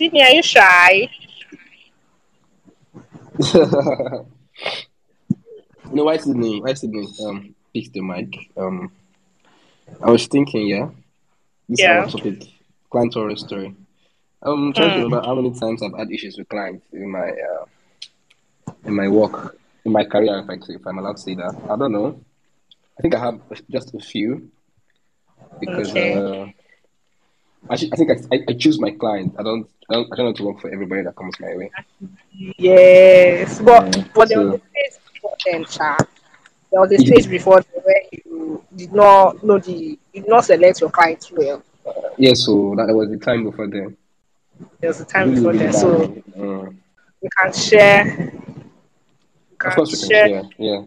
Sydney, are you shy? no, why Sydney? Why Sydney? Um, pick the mic. Um, I was thinking, yeah, this Yeah. is our topic, client horror story. I'm trying to remember how many times I've had issues with clients in my uh, in my work, in my career, if, I, if I'm allowed to say that. I don't know. I think I have just a few because Okay. uh, I, should- I think I, I, choose my client. I don't I don't I don't want to work for everybody that comes my way. Yes, but Yeah, but there was a stage before then. There was a stage before where you did not know the you did not select your clients well. Yeah, so that was the time before then. There was a time before really then, so. Uh, we can share. We of course, we can share. share. Yeah.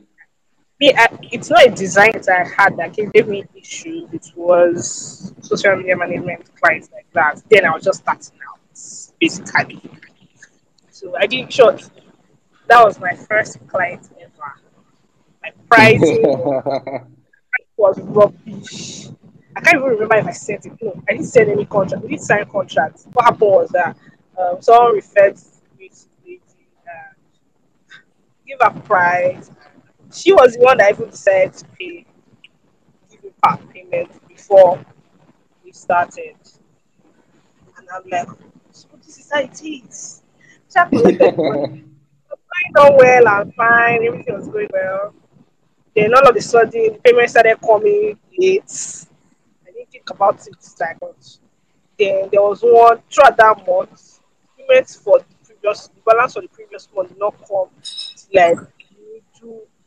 Me, I, it's not a design that I had that gave me issues. It was social media management clients like that. Then I was just starting out, basically. So I did short. That was my first client ever. My pricing was rubbish. I can't even remember if I sent it. No, I didn't send any contract. We didn't sign contracts. What happened was that um, someone referred me to the uh, give a price. She was the one that even decided to pay, give me part payment before we started. And I'm like, so this is how it is. Going on well and fine. Everything was going well. Then all of a sudden, the payment started coming late. I didn't think about it much. Then there was one throughout that month, payments for the previous the balance for the previous month did not come like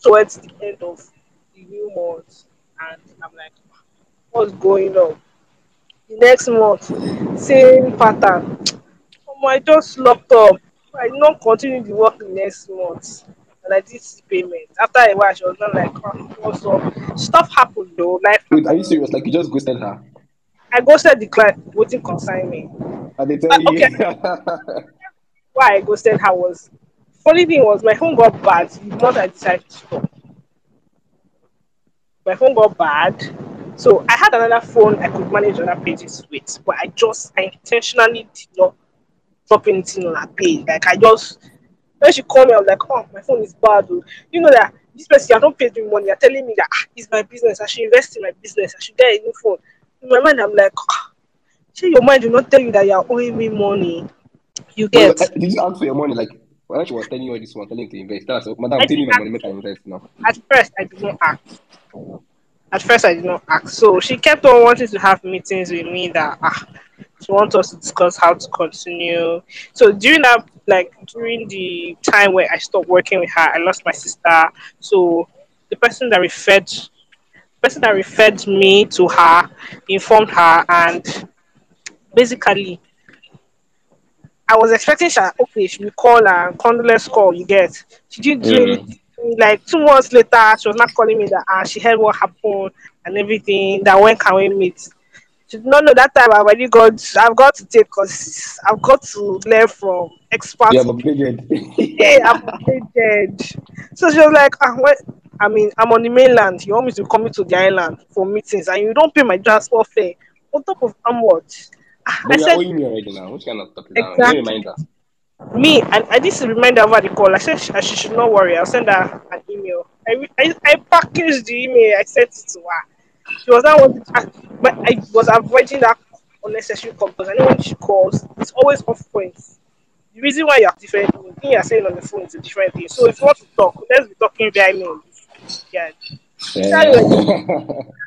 towards the end of the new month. And I'm like, what's going on? The next month, same pattern. Oh, I just locked up. I did not continue the work the next month. And I did see payment. After a while, she was not like, oh, what's up? Stuff happened though. Life Wait, are you serious? Like you just ghosted her? I ghosted the client, waiting concern me. And they tell Uh, you. Why I ghosted her was funny thing was my phone got bad the month I decided to stop. My phone got bad. So I had another phone I could manage other pages with, but I just I intentionally did not drop anything on her page. Like I just when she called me, I was like, Oh, my phone is bad. Oh. You know that this person you don't pay me money, you're telling me that ah, it's my business, I should invest in my business, I should get a new phone. In my mind, I'm like, ah, your mind do not tell you that you're owing me money. You get did you ask for your money? Like when she was telling you all this one, telling you to invest, that's madam, I pay me my money, make I invest now. at first I did not ask. At first I did not ask. So she kept on wanting to have meetings with me that ah she wants us to discuss how to continue. So during that like during the time where I stopped working with her, I lost my sister. So the person that referred person that referred me to her informed her and basically I was expecting she okay, she will call and condolence call you get. She didn't do Mm. anything. Like two months later, she was not calling me that ah, she heard what happened and everything. That when can we meet? She did not know that time I already got I've got to take because I've got to learn from experts. You have upgraded. Hey, I'm. So she was like, ah, what? I mean, I'm on the mainland. You want me to come to the island for meetings and you don't pay my transport fare on top of how much? I said, me already now. Which kind of stuff is? Exactly. Give me a reminder. me and I did a reminder over the call. I said she, she should not worry. I'll send her an email. I, I, I packaged the email. I sent it to her. She was not wanting to, but I was avoiding that unnecessary call because I know when she calls, it's always off points. The reason why you're different the thing you're saying on the phone is a different thing. So if you want to talk, let's be talking via email. Yeah. Yeah.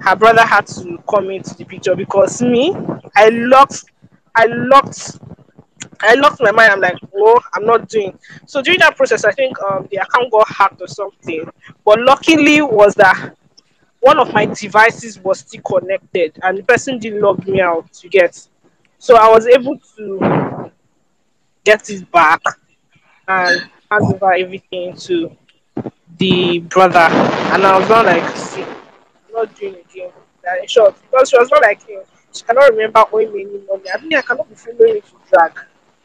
her brother had to come into the picture because me, I locked, I locked, I locked my mind. I'm like, oh, I'm not doing. So during that process, I think um the account got hacked or something. But luckily was that one of my devices was still connected and the person didn't log me out. You get. So I was able to get it back and hand over everything to the brother. And I was not like, not doing again. That in short, because she was not like him. She cannot remember owing me any money. I mean, I cannot be following you to drag.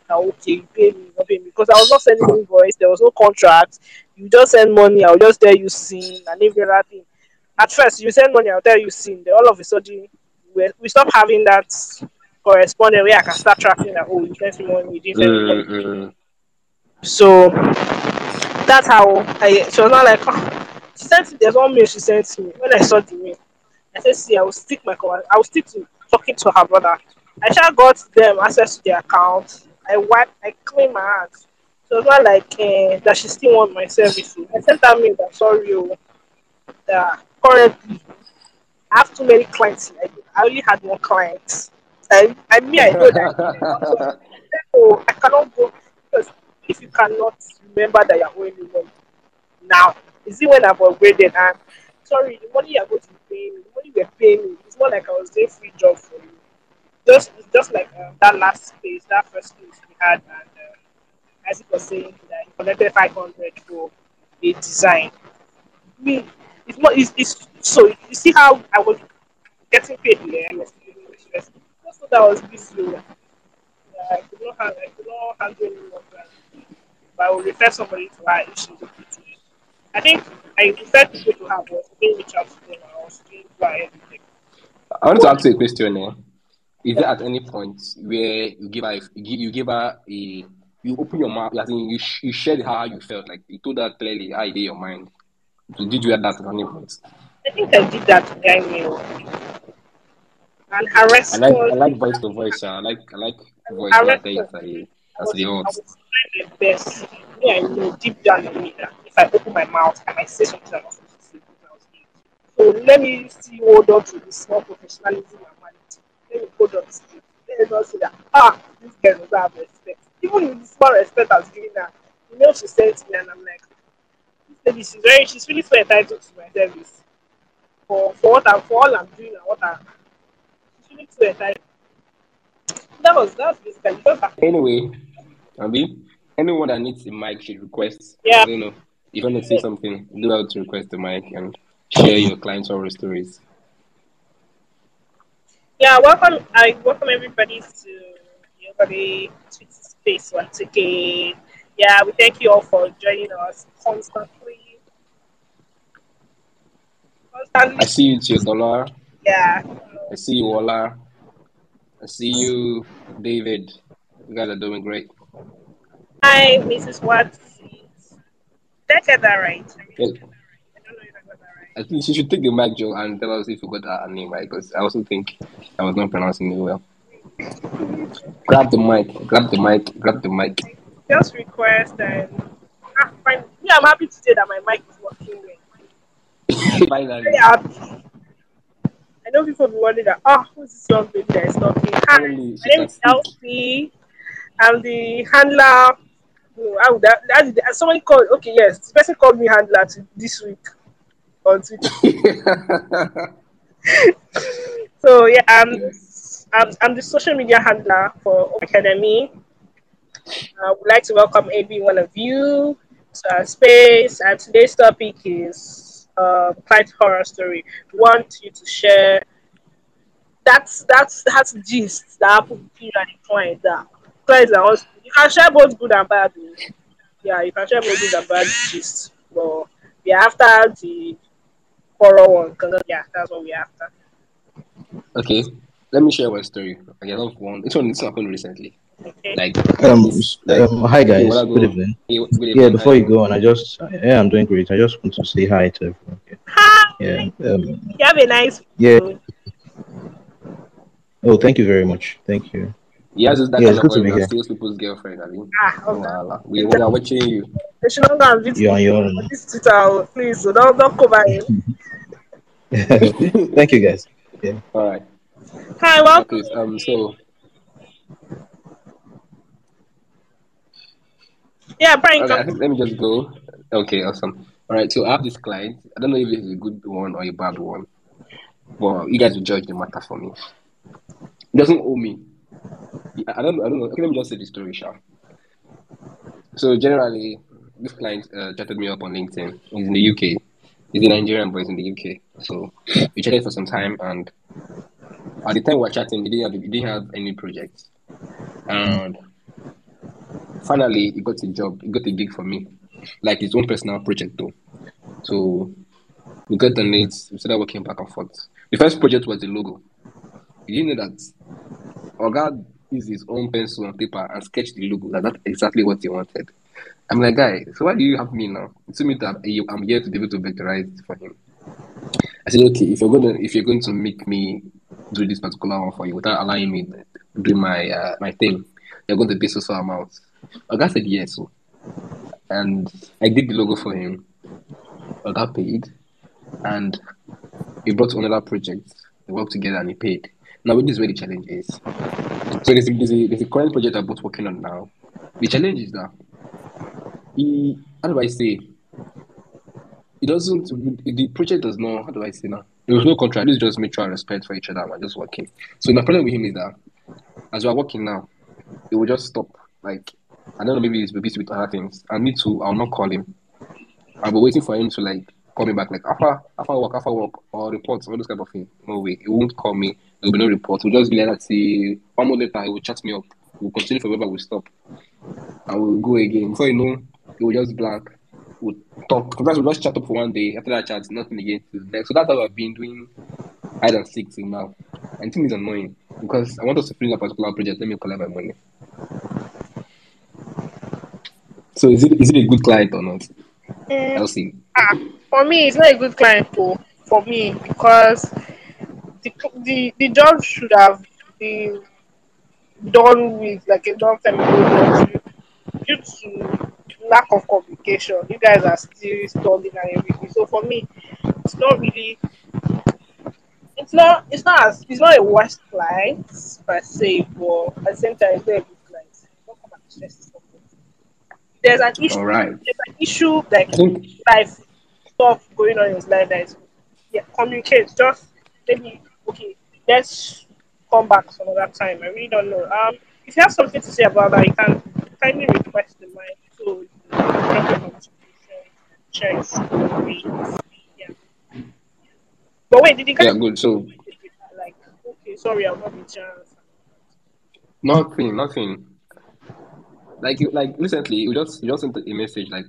Now, okay, you pay me, you pay me. Because I was not sending invoice, there was no contract. You just send money, I'll just tell you sin and every other thing. At first, you send money, I'll tell you sin. Then all of a sudden, we, we stop having that correspondent where I can start tracking that, oh, you sent me money, you didn't send me mm-hmm. money. Mm-mm. So that's how I. She was not like, oh. She sent. Me there's one mail she sent me. When I saw the mail, I said, see, I will stick my call. I will stick to talking to her brother. I shall got them access to their account. I wipe. I clean my hands. So it's not like uh, that she still want my services. I sent her mail that sorry, oh, that currently I have too many clients. I, I only had one client. I, I mean, I know that. Oh, I cannot go because if you cannot remember that you're owing me money now, is it when I've upgraded and sorry, the money you're going to paying me, the money you're paying me, it's not like I was doing free job for you. Just just like um, that last space, that first space we had, and um, as it was saying that he collected 500 for a design. Me, it's not. It's, it's so you see how I was getting paid. I giving the stress. Just so that I was busy. Yeah, I could not. I could not handle any more. But I will refer somebody to her if. I think I referred people to but she didn't reach out to them. I was doing everything. I want to ask you a question. Eh? Is there at any point where you give her, a, you give, her a, you open your mouth, you, sh- you shared how you felt, like you told her clearly how it did your mind. So did you have that at any point? I think I did that to guy mail. And her I like I like voice to voice. I like I like voice her to voice. response As a as was, the I was trying my best. Yeah, I know deep down in me that I open my mouth, and I say something I'm not supposed to say because I was ill. So let me still hold on to this small professionalism and humanity. Let me hold on to it. Let me not say that, ah, this girl doesn't have respect. Even with the small respect I was giving her, you know, she said to me and I'm like, this lady, she's very, she's really so entitled to my service for, for what I'm, for all I'm doing and what I'm, she's really so entitled. That was, that was basically just. Anyway, Abi, anyone that needs a mic should request. Yeah. I don't know. If you want to say something, do out to request the mic and share your client horror stories. Yeah, welcome. I welcome everybody to the Ovalay Twitter space once again. Yeah, we thank you all for joining us constantly. Constantly, I see you, Theodora. yeah. I see you, Ola. I see you, David. You guys are doing great. Hi, Mrs. Watts. Did I get that right? Yeah, I don't know if I got that right. I think she should take the mic, Joe, and tell us if you got her name right, because I also think I was not pronouncing it well. Grab the mic, grab the mic, grab the mic. Just request and ah, fine. Yeah, I'm happy to say that my mic is working well. Finally. Very happy. I know people will be wondering that, oh, who's this young baby that is talking? Hi, Finally, my name is. Elsie. I'm the handler. Would, that, that's the, somebody called, okay, yes, this person called me handler to, this week on Twitter. So, yeah, I'm, I'm, I'm the social media handler for Open Academy. I would like to welcome every one of you to our space. And today's topic is uh, client horror story. We want you to share that's that's that's gist that happened to you and the client that clients are also you can share both good and bad. oh. Yeah, you can share both good and bad gist. But yeah, after the horror one, 'cause, yeah, that's what we're after. okay, let me share one story. I love one. This one, this one happened recently. Okay. Like, Um, um, hi guys. what Good evening. Hey, good Yeah, evening. before Hi. you go on, I just yeah, I'm doing great. I just want to say hi to everyone. Okay. Hi, Yeah. Um, you have a nice yeah. day. Oh, thank you very much. Thank you. He has that Yeah, kind it's of good to voice be that steals people's girlfriend. I mean, Ah, okay. Allah. we, we are watching you. They should not go and visit You on your own. this Twitter, oh, please. So don't don't cover him. thank you guys. Yeah. All right. Hi, welcome. Okay. Um. So Yeah, Brian, okay, I come. think let me just go. Okay. Awesome. All right. So I have this client. I don't know if it's a good one or a bad one, but you guys will judge the matter for me. He doesn't owe me. I don't. I don't know. Okay, let me just say the story, Sha. So generally, this client uh, chatted me up on LinkedIn. He's in the UK. He's a Nigerian, but he's in the UK. So we chatted for some time, and at the time we were chatting, he didn't have, he didn't have any projects. And finally he got a job, he got a gig for me, like his own personal project though. So we got on it, we started working back and forth. The first project was the logo. You know that Oga used his own pencil and paper and sketched the logo. Like that's exactly what he wanted. I'm like, guy, so why do you have me now? It told me that I'm here to be able to vectorize for him. I said, okay, if you're gonna if you're going to make me do this particular one for you without allowing me to do my uh, my thing, you're going to pay so so amount. Oga said yes, so. and I did the logo for him. Oga paid, and he brought another project. They worked together and he paid. Now, this is where the challenge is. So there's a, there's a, there's a current project I'm both working on now. The challenge is that he, how do I say, it doesn't, the project does not, how do I say now? There was no contract. This is just mutual respect for each other. We're just working. So my problem with him is that as we're working now, it will just stop. Like, I don't know, maybe he's busy with other things. And me too, I'll not call him. I'll be waiting for him to like call me back, like after after work, after work, or reports, all those kind of thing. No way, he won't call me. There will be no report. We'll just be like that. See, one more later, he will chat me up. We'll continue forever. We'll stop, and we'll go again. Before you know, he will just blank. We'll talk. Sometimes we'll just chat up for one day. After that chat, nothing again. So that's how I've been doing hide and seek till now. And I think it's annoying because I want us to finish a particular project. Let me collect my money. So is it is it a good client or not? Mm, Elsie. ah, for me, it's not a good client for for me because the the, the job should have been done with like a long time ago, due to lack of communication, you guys are still stalling and everything. So for me, it's not really. It's not. It's not. As, it's not a worst client per se, but at the same time, it's not a good client. Don't come and stress this. There's an issue. All right. There's an issue like life stuff going on in his life that is yeah, communicate. Just maybe okay, let's come back some other time. I really don't know. Um if you have something to say about that, you can kindly request the mic so you can get your notification, check stories. Yeah. But wait, did you yeah, good. So like okay, sorry, I'm not the chance. nothing, nothing. Like you, like recently, you just you just sent a message like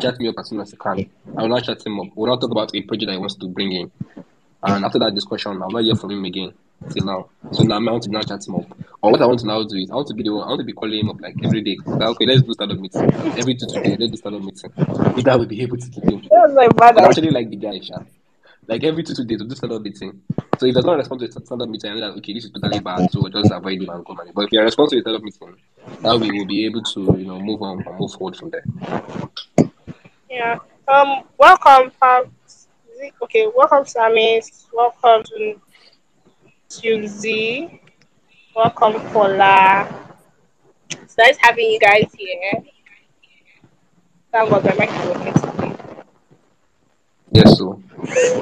chat me up as soon as you can. I will not chat him up. We'll not talk about a project that he wants to bring in. And after that discussion, I'll not hear from him again till now. So now I want to now chat him up. Or what I want to now do is I want to be the one, I want to be calling him up like every day. Like, okay, let's do stand up meeting. Every two two days, let's do stand up meeting. If that will be able to keep him. That's like bad. And I actually like the guy, Sha. Like every two two days, we'll do stand up meeting. So if does not respond to a stand up meeting, I know that okay, this is totally bad, so we'll just avoid him and come on. But if he responds to a stand up meeting, that way we'll be able to, you know, move on and move forward from there. Yeah. Um. Welcome. Um, okay. Welcome, Sammy. Welcome to Tuesday. Welcome, Paula. It's nice having you guys here. Thank God my mic is working. Yes, so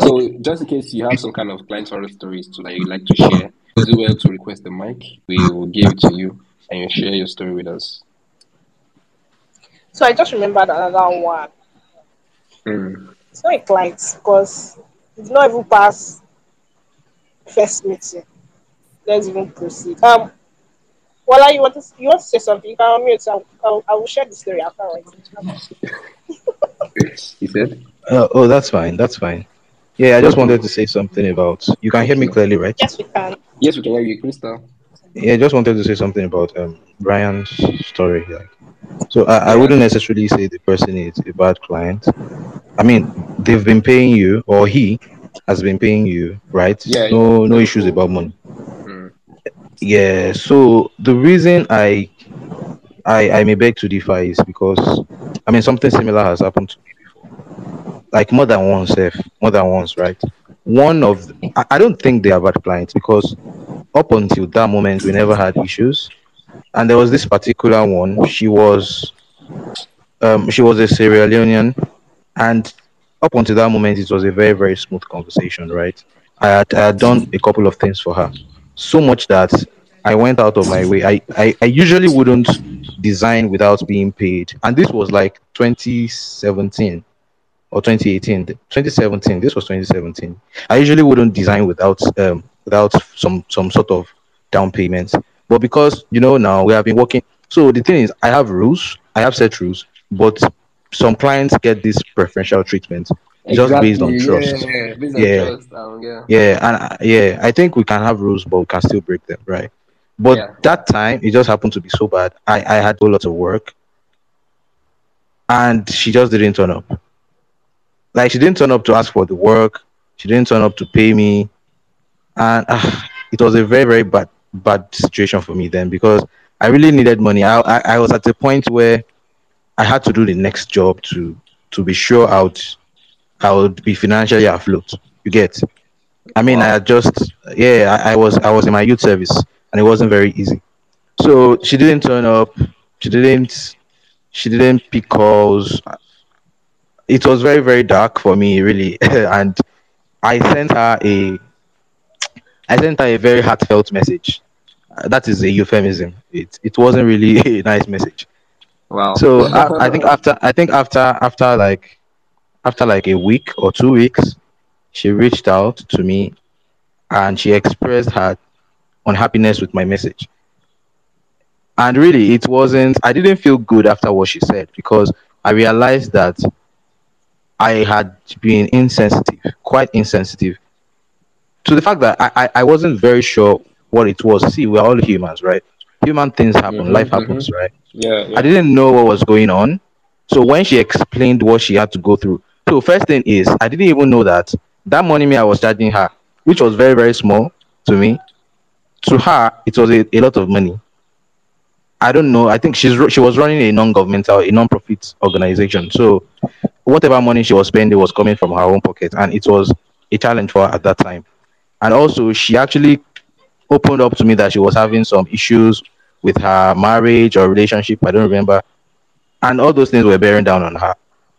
so just in case you have some kind of client horror stories to like you like to share, do well to request the mic. We will give it to you and you share your story with us. So I just remembered another one. Mm. It's not a client because it's not even past first meeting. Let's even proceed. Um, Wala, you want to you want to say something? You can unmute. I, I, I will share the story afterwards. He said, Uh, oh, that's fine. That's fine. Yeah, I just wanted to say something about. You can hear me clearly, right? Yes, we can. Yes, we can hear you, Crystal. Yeah, I just wanted to say something about um Brian's story. Like, so I, I wouldn't necessarily say the person is a bad client. I mean, they've been paying you, or he has been paying you, right? Yeah, No, no issues about money. Mm. Yeah. So the reason I I I may beg to differ is because I mean something similar has happened to me before, like more than once, if more than once, right? One of I, I don't think they are bad clients because up until that moment we never had issues, and there was this particular one. She was um she was a Sierra Leonean, and up until that moment it was a very very smooth conversation, right? I had, I had done a couple of things for her, so much that I went out of my way. I, I, I usually wouldn't design without being paid. And this was like 2017 or 2018. 2017. This was 2017. I usually wouldn't design without um without some some sort of down payment. But because you know now we have been working So the thing is, I have rules, I have set rules, but some clients get this preferential treatment just based on trust. Yeah. Based on Yeah, trust. Um. Yeah. yeah, and uh, yeah, I think we can have rules, but we can still break them, right? But Yeah. that time, it just happened to be so bad. I I had a lot of work, and she just didn't turn up. Like she didn't turn up to ask for the work. She didn't turn up to pay me, and uh, it was a very very bad bad situation for me then because I really needed money. I, I I was at a point where I had to do the next job to to be sure I would I would be financially afloat. You get? I mean, I Wow. had just yeah, I, I was I was in my youth service and it wasn't very easy. So she didn't turn up. She didn't she didn't pick calls. It was very very dark for me really, and I sent her a I sent her a very heartfelt message. Uh, that is a euphemism. It it wasn't really a nice message. Wow. So I, I think after I think after after like after like a week or two weeks, she reached out to me and she expressed her unhappiness with my message. And really, it wasn't, I didn't feel good after what she said because I realized that I had been insensitive, quite insensitive to the fact that I, I, I wasn't very sure what it was. See, we're all humans, right? Human things happen, life mhm. Mhm. happens, right? Yeah. I didn't know what was going on. So when she explained what she had to go through, so first thing is I didn't even know that that money me I was charging her, which was very very small to me, to her it was a, a lot of money. I don't know. I think she's she was running a non-governmental, a non-profit organization. So whatever money she was spending was coming from her own pocket, and it was a challenge for her at that time. And also, she actually opened up to me that she was having some issues with her marriage or relationship. I don't remember and all those things were bearing down on her.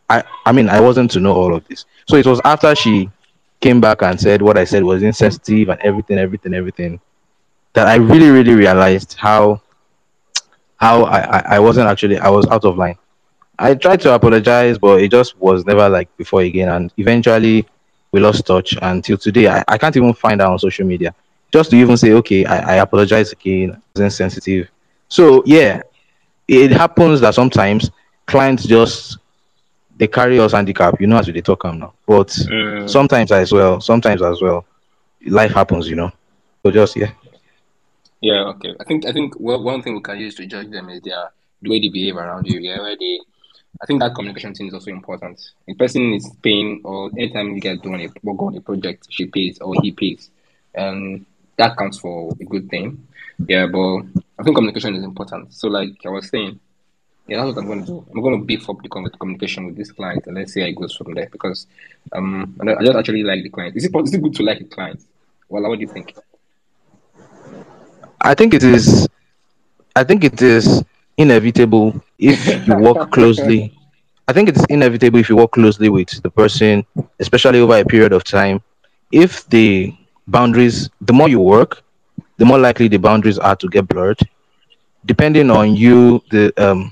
I, I mean, I wasn't to know all of this. So it was after she came back and said what I said was insensitive and everything, everything, everything, that I really, really realized how how I, I, wasn't actually I was out of line. I tried to apologize, but it just was never like before again. And eventually we lost touch until today. I, I can't even find her on social media. Just to even say, okay, I, I apologize again, I insensitive. So yeah, it happens that sometimes clients just they carry us handicap, you know, as we talk now. But Mm. sometimes as well, sometimes as well, life happens, you know. So just yeah. Yeah, okay. I think I think well, one thing we can use to judge them is their the way they behave around you. Yeah, where they. I think that communication thing is also important. The person is paying, or anytime you get doing a work on a project, she pays or he pays, and that counts for a good thing. Yeah, but I think communication is important. So, like I was saying, yeah, that's what I'm going to do. I'm going to beef up the communication with this client, and let's see how it goes from there. Because um, I just actually like the client. Is it is it good to like a client? Well, what do you think? I think it is I think it is inevitable if you work closely. I think it's inevitable if you work closely with the person, especially over a period of time. If the boundaries, the more you work, the more likely the boundaries are to get blurred. Depending on you, the um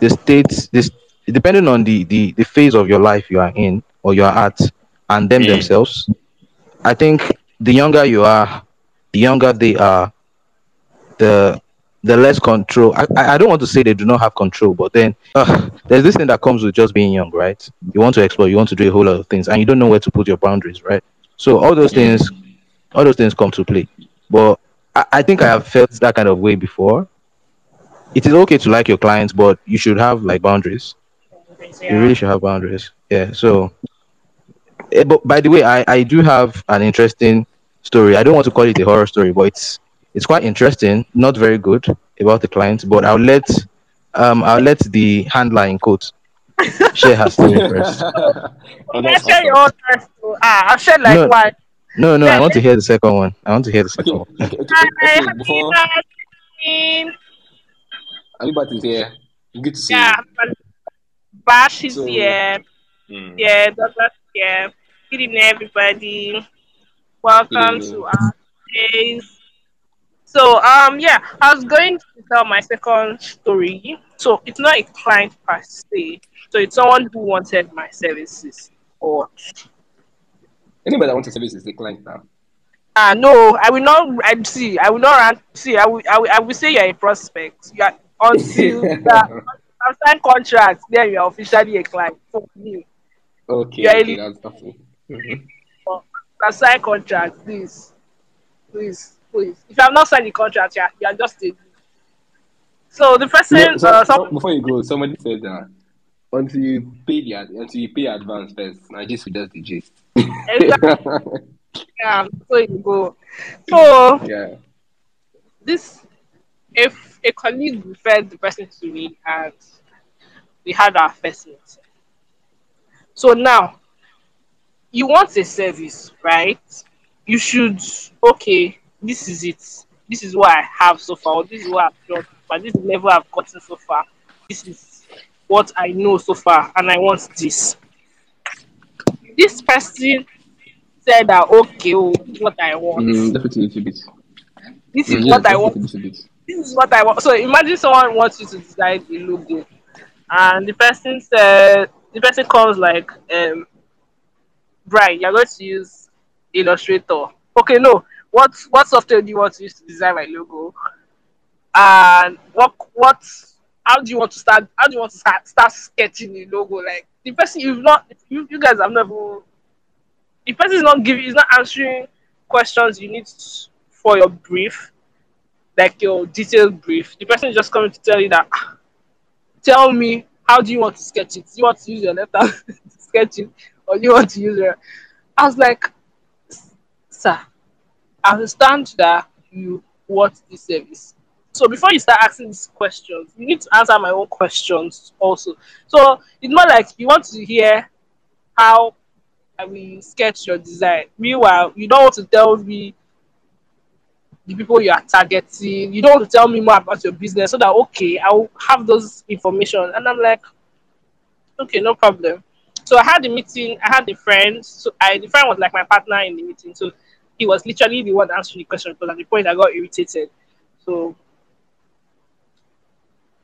the states this depending on the, the the phase of your life you are in or you are at and them Mm. themselves i think the younger you are the younger they are the the less control i i don't want to say they do not have control but then uh, there's this thing that comes with just being young right you want to explore you want to do a whole lot of things and you don't know where to put your boundaries right so all those things all those things come to play but i, I think i have felt that kind of way before it is okay to like your clients but you should have like boundaries you really should have boundaries. Yeah. So, eh, but by the way, I I do have an interesting story. I don't want to call it a horror story, but it's it's quite interesting. Not very good about the client, but I'll let um I'll let the handler in quotes share her story first. oh, I that's share your awesome. own life too. Ah, I've shared like No, one. no, no. I want to hear the second one. I want to hear the Okay, second one. okay, okay, okay. Before Habiba, Abibat is here, good to see yeah, you. but Bash is So, here. mm, Yeah, Douglas here. Good evening, everybody. good Welcome to our days. So, um, yeah, I was going to tell my second story. So, it's not a client per se. So, it's someone who wanted my services. Or Anybody that wants a service is a client now. Ah, no, I will not. I see. I will not run. See, I will. I will, I will say you're a prospect. You are until are signed contract. Then you are officially a client. You okay, are okay, a that's that's it. Mhm. have signed contract. Please, please, please. If you have not signed the contract, are, you are just a. So the You know, person, uh, some before you go, somebody said that until you pay the ad- until you pay advance first, I just will just the gist. exactly. Yeah, so you go. So yeah. this, if a colleague referred the person to me, and we had our first meeting. So now you want a service, right? You should okay. This is it. This is what I have so far. This is what I've done. But this level I've gotten so far. This is what I know so far, and I want this. This person said that okay, oh, what I want. Mm, definitely a little bit. This Mm, is yes, what I want. a little bit. This is what I want. So imagine someone wants you to design a logo, and the person said the person comes like, um, Brian, you're going to use Illustrator. Okay, no. What what software do you want to use to design my logo? And what what how do you want to start how do you want to start, start sketching the logo? Like the person you've not you, you guys have never the person is not giving is not answering questions you need for your brief, like your detailed brief. The person is just coming to tell you that "Ah, tell me how do you want to sketch it? Do you want to use your letter to sketch it or do you want to use your I was like, sir, understand that you want this service. So before you start asking these questions, you need to answer my own questions also. So it's not like you want to hear how I will sketch your design. Meanwhile, you don't want to tell me the people you are targeting. You don't want to tell me more about your business so that okay, I'll have those information. And I'm like, okay, no problem. So I had the meeting, I had the friend. So I the friend was like my partner in the meeting. So he was literally the one answering the question because at the point I got irritated. So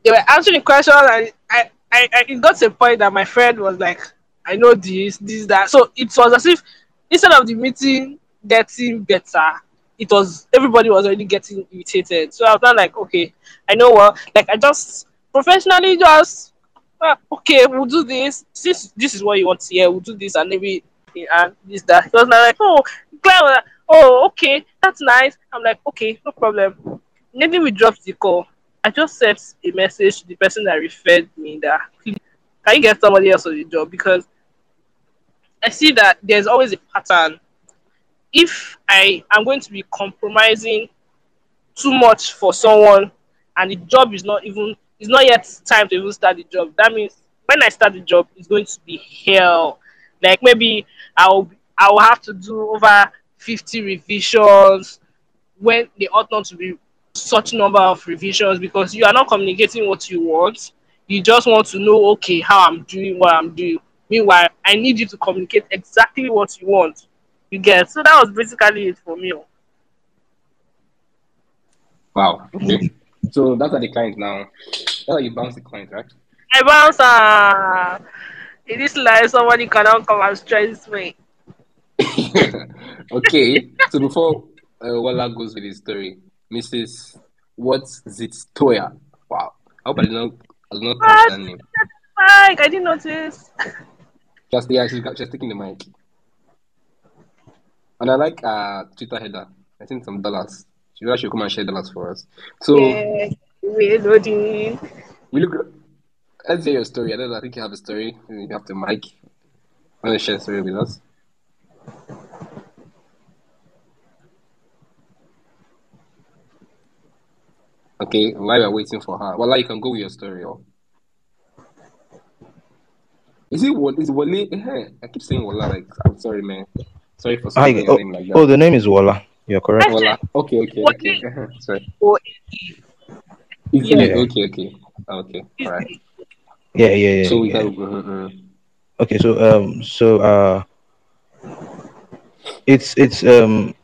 they were answering the question and I, I, I it got to a point that my friend was like, I know this, this, that. So it was as if instead of the meeting getting better, it was everybody was already getting irritated. So I was not like, okay, I know what like I just professionally just "Ah, okay, we'll do this. Since this is what you want to hear, we'll do this and maybe and this that. He was not like, oh, like, oh, okay, that's nice. I'm like, okay, no problem. Maybe we dropped the call. I just sent a message to the person that referred me that "Please, can you get somebody else on the job because I see that there's always a pattern. If I am going to be compromising too much for someone and the job is not even it's not yet time to even start the job that means when i start the job it's going to be hell like maybe i'll i'll have to do over 50 revisions when they ought not to be such number of revisions because you are not communicating what you want you just want to know okay how i'm doing what i'm doing meanwhile i need you to communicate exactly what you want you get so that was basically it for me Wow. Okay. So that's at the client now. That's how you bounce the client, right? I bounce uh in this life somebody cannot come and stress me. okay. So before uh, Wala goes with his story, Mrs. What's it Toya? Wow. I hope I did not I did not catch that name. Mike, I didn't notice. Just yeah, she's, she's taking the mic. And I like uh Twitter header. I think some dollars. She really should come and share dollars for us. So Yeah, we're loading. we look let's hear your story. I don't know, I think you have a story. You have the mic. Want to share a story with us? Okay, while we're waiting for her. Well, you can go with your story. Or... Is it what is Wale? Eh, I keep saying Wala like I'm sorry, man. Sorry for saying your Oh, name like oh, the name is Wala. You're correct. Wala. Okay, okay, okay. Uh-huh, Sorry. Oh, Is Yeah. it? Okay, okay. Okay. All right. Yeah, yeah, yeah. So we yeah. can uh, uh, Okay, so um, so uh, it's it's um,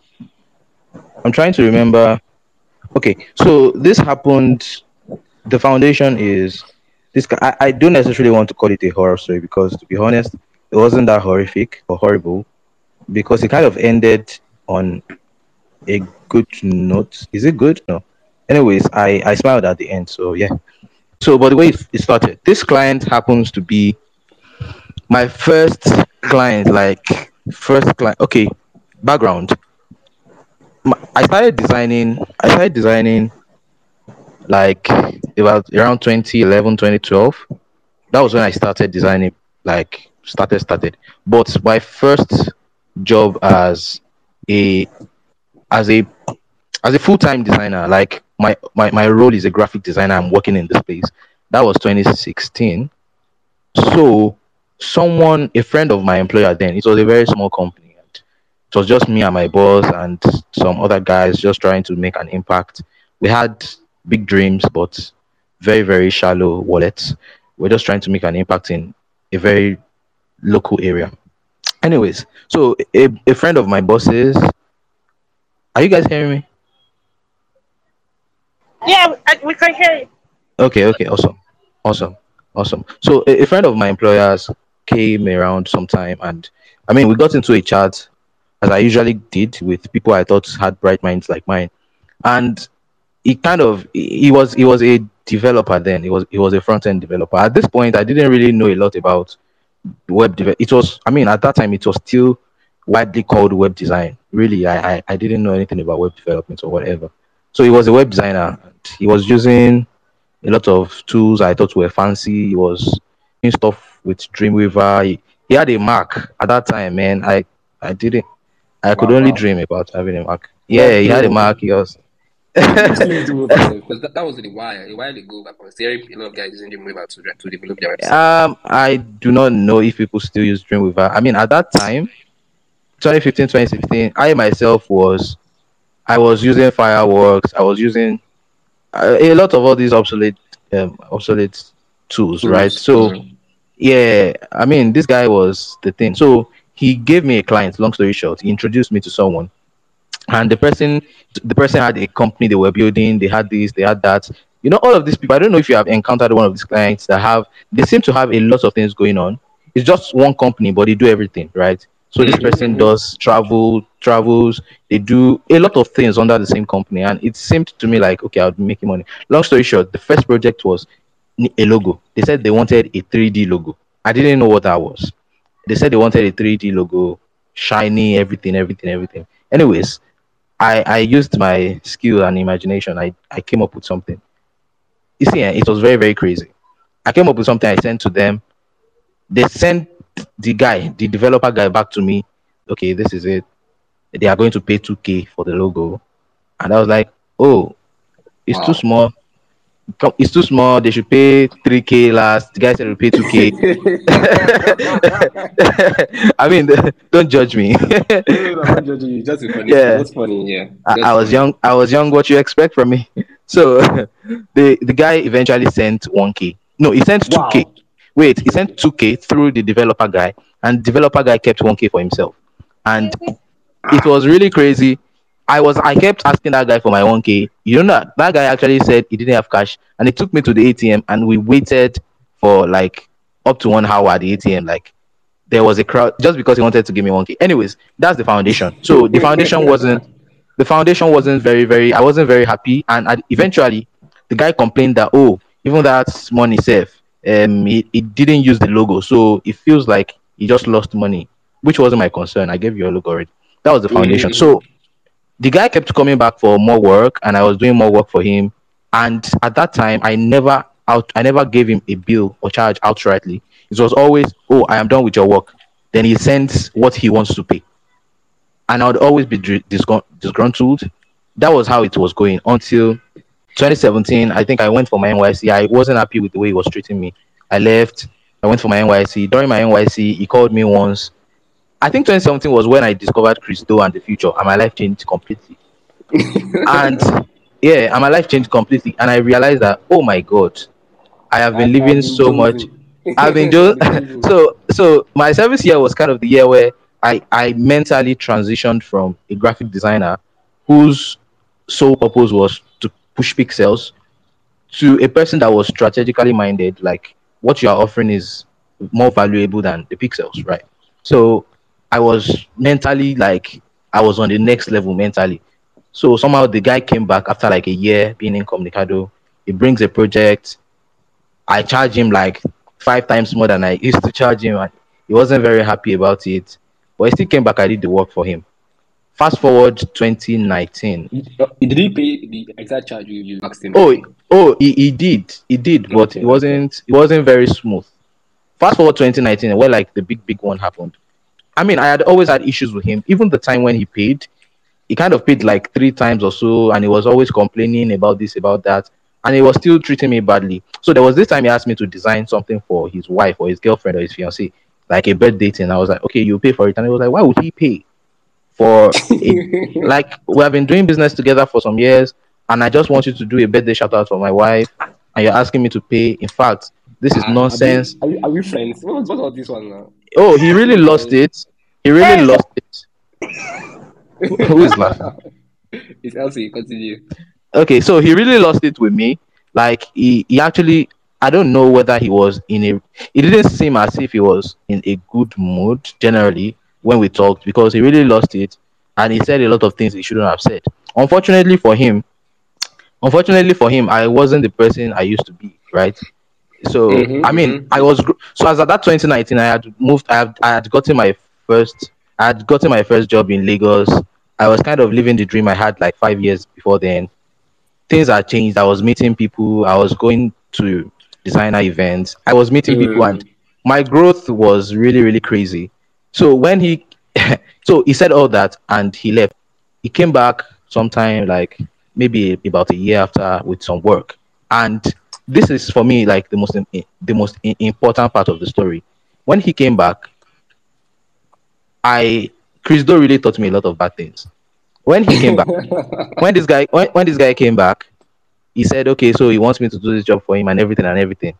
I'm trying to remember. Okay, so this happened. The foundation is this. I, I don't necessarily want to call it a horror story because, to be honest, it wasn't that horrific or horrible because it kind of ended on a good note. Is it good? No. Anyways, I I smiled at the end. So yeah. So, but the way it it started, this client happens to be my first client. Like first client. Okay, background. My, I started designing. I started designing like about around 2011, 2012. That was when I started designing. Like started started. But my first job as a as a as a full-time designer like my, my my role is a graphic designer i'm working in this place that was 2016 so someone a friend of my employer then it was a very small company it was just me and my boss and some other guys just trying to make an impact we had big dreams but very very shallow wallets we're just trying to make an impact in a very local area anyways so a, a friend of my boss's are you guys hearing me Yeah, we can hear you. Okay, okay, awesome, awesome, awesome. So a, a friend of my employers came around sometime, and I mean, we got into a chat as I usually did with people I thought had bright minds like mine, and he kind of he was he was a developer then. He was he was a front end developer. At this point, I didn't really know a lot about web develop. It was I mean at that time it was still widely called web design. Really, I, I I didn't know anything about web development or whatever. So he was a web designer. He was using a lot of tools I thought were fancy. He was doing stuff with Dreamweaver. He, he had a Mac at that time, man. I I didn't. I could Wow, only dream about having a Mac. That's Yeah, he had a true. Mac. He was. You still use Dreamweaver yourself because that, that was a why a while ago. But I was hearing a lot of guys using Dreamweaver to to develop their website. um, I do not know if people still use Dreamweaver. I mean, at that time, 2015, 2016, I myself was I was using Fireworks. I was using uh, a lot of all these obsolete um, obsolete tools, right? So Mm. Yeah, I mean, this guy was the thing. So he gave me a client. Long story short, he introduced me to someone, and the person, the person had a company they were building. They had this, they had that. You know, all of these people. I don't know if you have encountered one of these clients that have. They seem to have a lot of things going on. It's just one company, but they do everything, right? So this person mm-hmm. does travel, travels. They do a lot of things under the same company, and it seemed to me like okay, I'll be making money. Long story short, the first project was a logo. They said they wanted a 3D logo. I didn't know what that was. They said they wanted a 3D logo, shiny, everything, everything, everything. Anyways, I, I used my skill and imagination. I, I came up with something. You see, eh, it was very, very crazy. I came up with something I sent to them. They sent the guy, the developer guy, back to me. Okay, this is it. They are going to pay 2K for the logo. And I was like, oh, it's too small. Come- It's too small. They should pay 3K last. The guy said, we'll pay 2K. I mean, don't judge me. No, I'm judging you. Just funny. Yeah. That's funny. Yeah. I, I was funny. young. I was young. What you expect from me? So the the guy eventually sent one k. No, he sent two k. Wow. Wait, he sent two k through the developer guy, and developer guy kept one k for himself. And it was really crazy. I was I kept asking that guy for my 1k. You know that that guy actually said he didn't have cash and he took me to the ATM and we waited for like up to one hour at the ATM. Like there was a crowd just because he wanted to give me 1k. Anyways, that's the foundation. So the foundation wasn't the foundation wasn't very very I wasn't very happy and I, eventually the guy complained that oh even that money safe um it, he didn't use the logo so it feels like he just lost money which wasn't my concern. I gave you a logo already. That was the foundation. So the guy kept coming back for more work and I was doing more work for him. And at that time I never out I never gave him a bill or charge outrightly. It was always, Oh, I am done with your work. Then he sends what he wants to pay. And I would always be disgruntled. That was how it was going until 2017. I think I went for my NYSC. I wasn't happy with the way he was treating me. I left. I went for my NYSC. During my NYSC, he called me once. I think 2017 was when I discovered Chris Do and the Futur, and my life changed completely. And yeah, and my life changed completely. And I realized that, oh my God, I have been I've, living so much. I've been I've just been jonesing. so so my service year was kind of the year where I I mentally transitioned from a graphic designer whose sole purpose was to push pixels to a person that was strategically minded. Like what you are offering is more valuable than the pixels, right? So I was mentally like I was on the next level mentally. So somehow the guy came back after like a year being in incommunicado. He brings a project. I charge him like five times more than I used to charge him. And he wasn't very happy about it. But he still came back. I did the work for him. Fast forward 2019. Did he pay the exact charge you, you asked him? Oh, oh, he, he did, he did, but Okay, it wasn't, it wasn't very smooth. Fast forward 2019, where like the big, big one happened. I mean, I had always had issues with him. Even the time when he paid, he kind of paid like three times or so, and he was always complaining about this, about that, and he was still treating me badly. So there was this time he asked me to design something for his wife or his girlfriend or his fiancée, like a birthday thing. I was like, okay, you pay for it, and he was like, why would he pay for a like we have been doing business together for some years and i just want you to do a birthday shout out for my wife and you're asking me to pay in fact this is Ah, nonsense Are we, are we friends? What what was this one now? Oh he really lost it. He really lost it. Who is laughing It's Elsie. Continue. okay so he really lost it with me. Like he, he actually i don't know whether he was in a it didn't seem as if he was in a good mood generally when we talked because he really lost it and he said a lot of things he shouldn't have said. Unfortunately for him unfortunately for him i wasn't the person i used to be right so Mhm, i mean mhm. i was so as at that 2019 i had moved i had, I had gotten my first i had gotten my first job in lagos i was kind of living the dream i had like five years before then things had changed. I was meeting people. I was going to designer events. I was meeting people, Mm. and my growth was really, really crazy. So when he, so he said all that, and he left. He came back sometime like maybe about a year after with some work, and this is for me like the most the most important part of the story. When he came back, I Chris Do really taught me a lot of bad things. When he came back when this guy when, when this guy came back, he said, okay, so he wants me to do this job for him and everything and everything.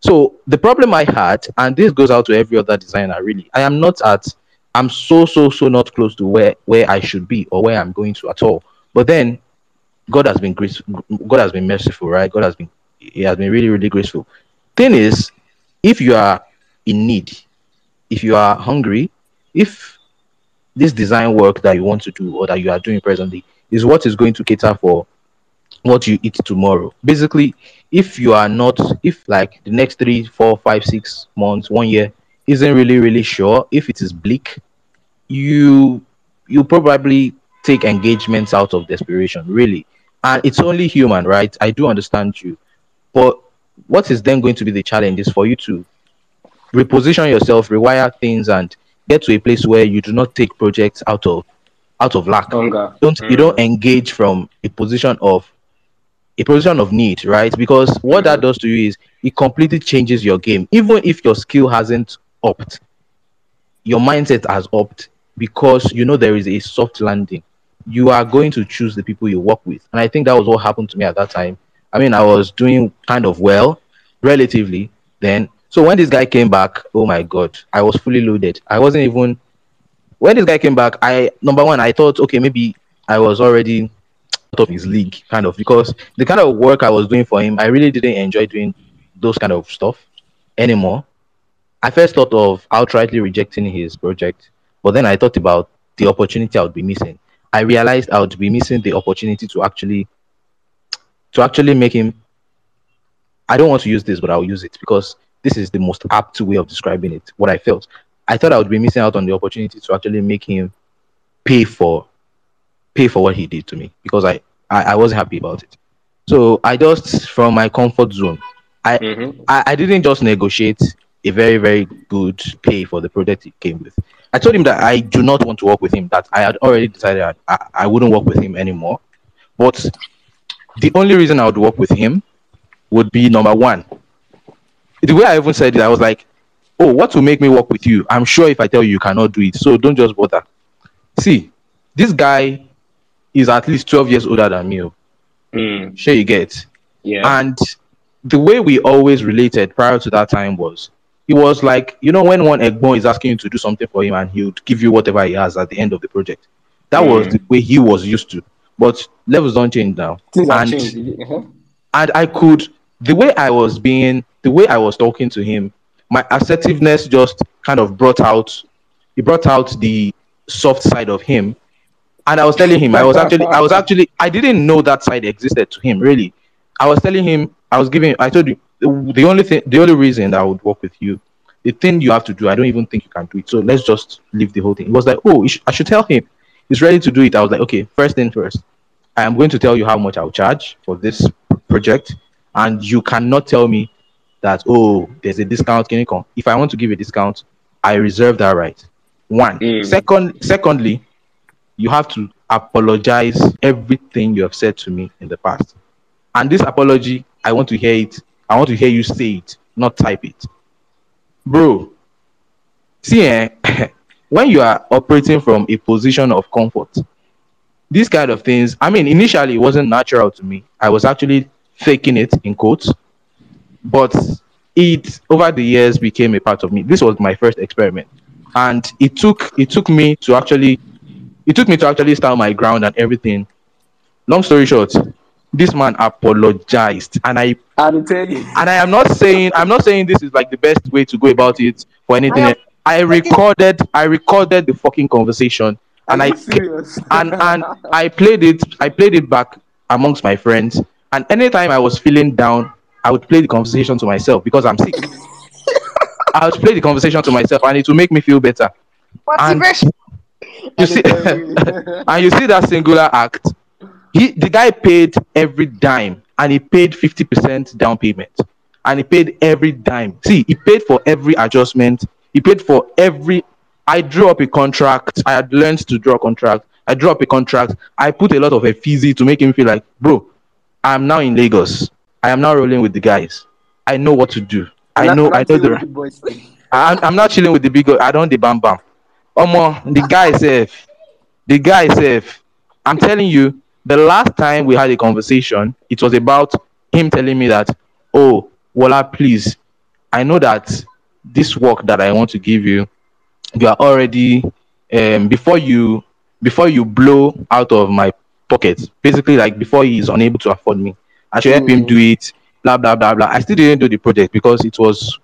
So the problem I had, and this goes out to every other designer, really, I am not at, I'm so so so not close to where where I should be or where I'm going to at all. But then God has been grace, God has been merciful, right? God has been He has been really really graceful. Thing is, if you are in need, if you are hungry, if this design work that you want to do or that you are doing presently is what is going to cater for what you eat tomorrow. Basically, if you are not, if like the next three, four, five, six months, one year isn't really, really sure, if it is bleak, you you probably take engagements out of desperation, really. And it's only human, right? I do understand you. But what is then going to be the challenge is for you to reposition yourself, rewire things, and get to a place where you do not take projects out of out of lack Hunger. don't you don't mm. engage from a position of a position of need, right? Because what that mm. does to you is it completely changes your game. Even if your skill hasn't upped, your mindset has upped because you know there is a soft landing. You are going to choose the people you work with. And I think that was what happened to me at that time. I mean, I was doing kind of well, relatively then. So when this guy came back, oh my god, I was fully loaded. I wasn't even when this guy came back, I number one, I thought, okay, maybe I was already out of his league, kind of, because the kind of work I was doing for him, I really didn't enjoy doing those kind of stuff anymore. I first thought of outrightly rejecting his project, but then I thought about the opportunity I would be missing. I realized I would be missing the opportunity to actually to actually make him I don't want to use this, but I'll use it because this is the most apt way of describing it. What I felt. I thought I would be missing out on the opportunity to actually make him pay for pay for what he did to me because I, I, I wasn't happy about it. So I just from my comfort zone, I, Mhm. I I didn't just negotiate a very, very good pay for the project he came with. I told him that I do not want to work with him, that I had already decided I, I, I wouldn't work with him anymore. But the only reason I would work with him would be number one. The way I even said it, I was like, Oh, what will make me work with you? I'm sure if I tell you you cannot do it, so don't just bother. See, this guy is at least 12 years older than me. Mm. Sure, you get. Yeah. And the way we always related prior to that time was he was like, you know, when one Egbon is asking you to do something for him and he would give you whatever he has at the end of the project. That was Mm. the way he was used to. But levels don't change now. Things and changed. Uh-huh. and I could the way I was being the way I was talking to him, my assertiveness just kind of brought out it brought out the soft side of him and I was telling him I was actually I was actually I didn't know that side existed to him really. I was telling him I was giving I told you the only thing the only reason that I would work with you, the thing you have to do, I don't even think you can do it. So let's just leave the whole thing. He was like, oh, sh- I should tell him. He's ready to do it. I was like, okay, first thing first. I am going to tell you how much I'll charge for this project, and you cannot tell me that oh, there's a discount. Can you come? If I want to give a discount, I reserve that right. One. Mm. Second, secondly, you have to apologize everything you have said to me in the past. And this apology, I want to hear it. I want to hear you say it, not type it. Bro, see, eh, when you are operating from a position of comfort, these kind of things, I mean, initially it wasn't natural to me. I was actually faking it in quotes, but it over the years became a part of me. This was my first experiment, and it took it took me to actually it took me to actually stand my ground and everything. Long story short, this man apologized, and I I'm telling you. and I am not saying I'm not saying this is like the best way to go about it for anything. I else. I recorded I recorded the fucking conversation and I serious? and and I played it I played it back amongst my friends and anytime I was feeling down I would play the conversation to myself because I'm sick. I would play the conversation to myself and it will make me feel better. And Motivation. you see and you see that singular act he the guy paid every dime and he paid 50% down payment and he paid every dime see he paid for every adjustment he paid for every i drew up a contract i had learned to draw a contract i drew up a contract i put a lot of effigy to make him feel like bro i'm now in lagos i am now rolling with the guys i know what to do i know i know the boys. I'm, I'm not chilling with the big. I don't the bam bam. Omo, the guy is safe. The guy safe. I'm telling you, the last time we had a conversation, it was about him telling me that, oh, Walla, please, I know that this work that I want to give you, you are already um before you before you blow out of my pocket, basically like before he is unable to afford me. I should help him Mm. do it, blah blah blah blah. I still didn't do the project because it was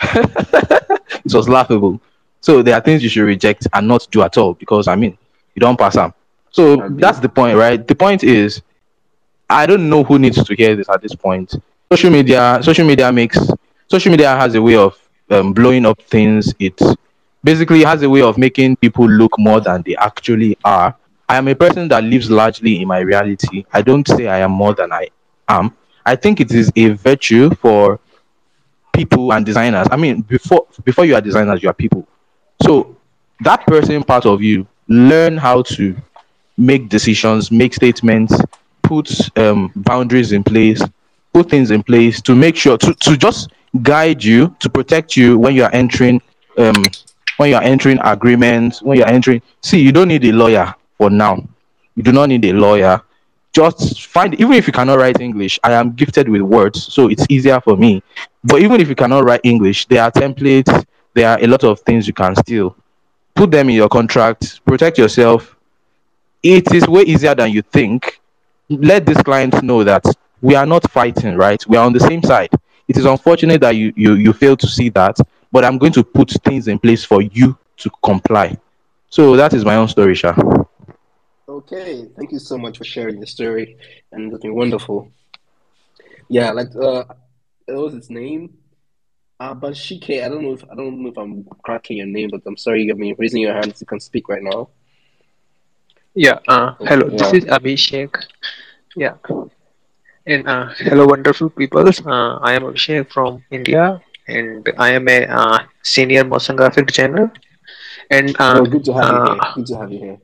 it was laughable. So there are things you should reject and not do at all because I mean you don't pass them. So that's the point, right? The point is I don't know who needs to hear this at this point. Social media, social media makes social media has a way of um, blowing up things. It basically has a way of making people look more than they actually are. I am a person that lives largely in my reality. I don't say I am more than I am. I think it is a virtue for people and designers. I mean, before before you are designers, you are people. So that person part of you learn how to make decisions, make statements, put um, boundaries in place, put things in place to make sure to, to just guide you to protect you when you are entering um when you are entering agreements, when you are entering. See, you don't need a lawyer for now. You do not need a lawyer. Just find even if you cannot write English, I am gifted with words, so it's easier for me. But even if you cannot write English, there are templates, there are a lot of things you can still put them in your contract, protect yourself. It is way easier than you think. Let these clients know that we are not fighting, right? We are on the same side. It is unfortunate that you you you fail to see that, but I'm going to put things in place for you to comply. So that is my own story, Sha. Okay, thank you so much for sharing your story, and it's been wonderful. Yeah, like uh, what was his name? Uh, but Shike, I don't know if I don't know if I'm cracking your name, but I'm sorry. I mean, raising your hands, you can speak right now. Yeah, uh, hello, this is Abhishek. Yeah, and uh, hello, wonderful people. Uh, I am Abhishek from India, and I am a uh, senior motion graphic designer. And uh, Oh, good to have you here. uh, Good to have you here.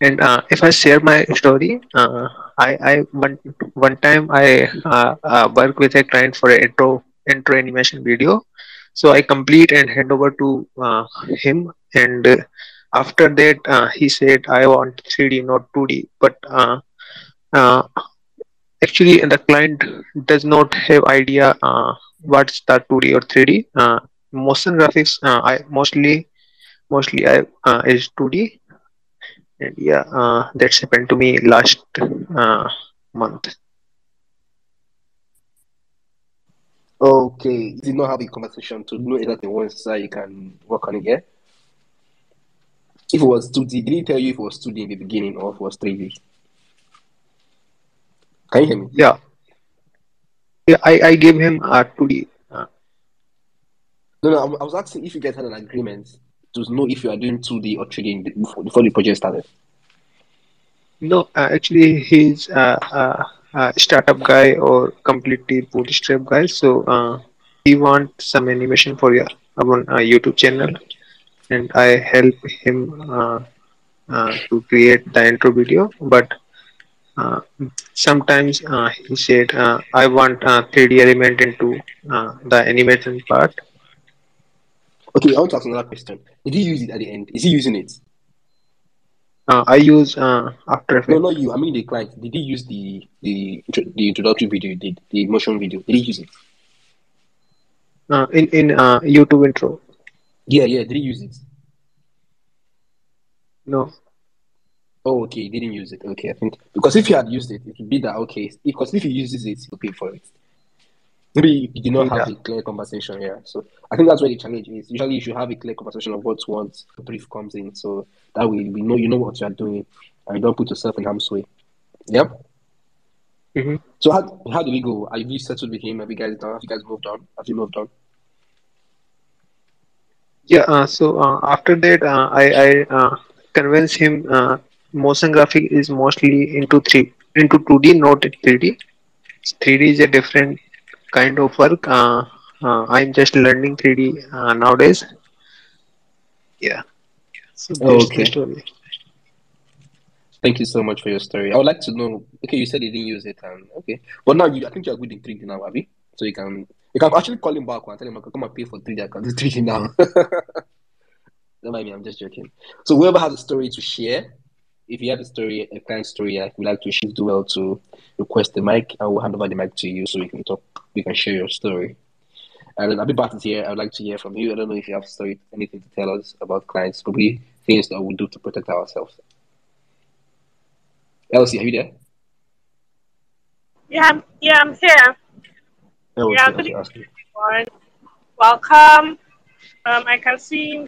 and uh, if I share my story, uh, I I one one time I uh, uh, work with a client for a intro intro animation video, so I complete and hand over to uh, him, and uh, after that uh, he said I want 3D not 2D, but uh, actually the client does not have idea uh, what's the 2D or 3D. Uh, motion graphics uh, I mostly mostly I uh, is 2D and yeah, uh, that's happened to me last uh, month. Okay, you not have a conversation to know exactly one side you can work on it. Yeah. If it was 2D, did he tell you if it was 2D in the beginning or if it was 3D? Can you hear me? Yeah. Yeah, I, I gave him uh, 2D. Uh, No, no, I I was asking if you guys had an agreement to know if you are doing 2D or 3D before, before the project started. no, uh, actually, he's uh, uh, a startup guy or completely bootstrap guy. So uh, he wants some animation for your our uh, YouTube channel, and I help him uh, uh, to create the intro video. But uh, sometimes uh, he said, uh, "I want uh, 3D element into uh, the animation part." Okay, I want to ask another question. Did he use it at the end? Is he using it? Uh, I use uh, After No, Effects. not you. I mean the client. Did he use the the intro- the introductory video you did, the motion video? Did he use it? Uh, in in uh, YouTube intro. Yeah, yeah. Did he use it? No. Oh, okay. He didn't use it. Okay, I think because if he had used it, it would be that okay. Because if he uses it, he'll pay for it. Maybe you did not have Yeah. a clear conversation here. So I think that's where the challenge is. Usually, you should have a clear conversation of what once the brief comes in, so that way we know you know what you are doing, and you don't put yourself in harm's way. Yep. Mhm. So how how did it go? Have you settled with him? Have you guys done? Have you guys moved on? Have you moved on? Yeah, uh, so uh, after that, uh, I, I uh, convinced him uh, motion graphic is mostly into three into 2D, not 3D. 3D is a different kind of work. Uh, uh, I'm just learning 3D uh, nowadays. Yeah. So the okay. story. Thank you so much for your story. I would like to know. Okay, you said you didn't use it, and okay, but now you, I think you're good in 3D now, Abby. So you can you can actually call him back and tell him I can come and pay for 3D. I can do 3D now. Don't mind me, I'm just joking. So whoever has a story to share, if you have a story, a client story, I would like to shift well to request the mic. I will hand over the mic to you so you can talk. You can share your story. And then Abby Bat is here. I would like to hear from you. I don't know if you have story, anything to tell us about clients, probably things that we do to protect ourselves. Elsie, are you there? Yeah, I'm, yeah, I'm here. Oh, Yeah, good I'll everyone. Welcome. Um, I can see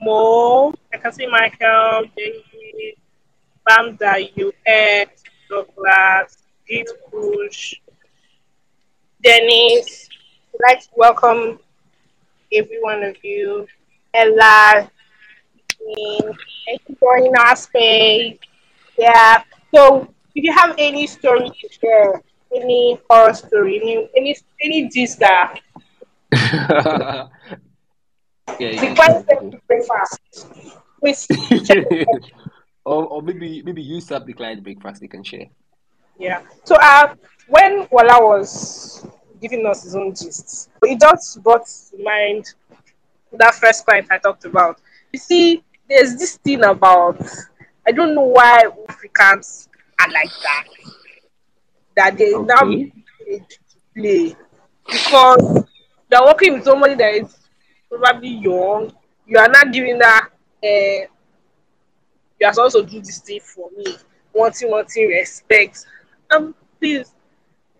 Mo. I can see Michael, Bamda, UX, Douglas, Git Bush, Dennis. I'd like to welcome every one of you. Ella, thank you for joining our space. Yeah. So if you have any story to share, any horror story, any any any gist that yeah, you can requires share. them to breakfast, please check. or, or maybe maybe you start the client breakfast they can share. Yeah. So uh when Wala was giving us his own gist, it just brought to mind that first client I talked about. You see, there's this thing about I don't know why Africans are like that. That they now Okay. need to play because they're working with somebody that is probably young. You are not giving that. Uh, you are supposed to do this thing for me. Wanting, wanting respect. Um, please,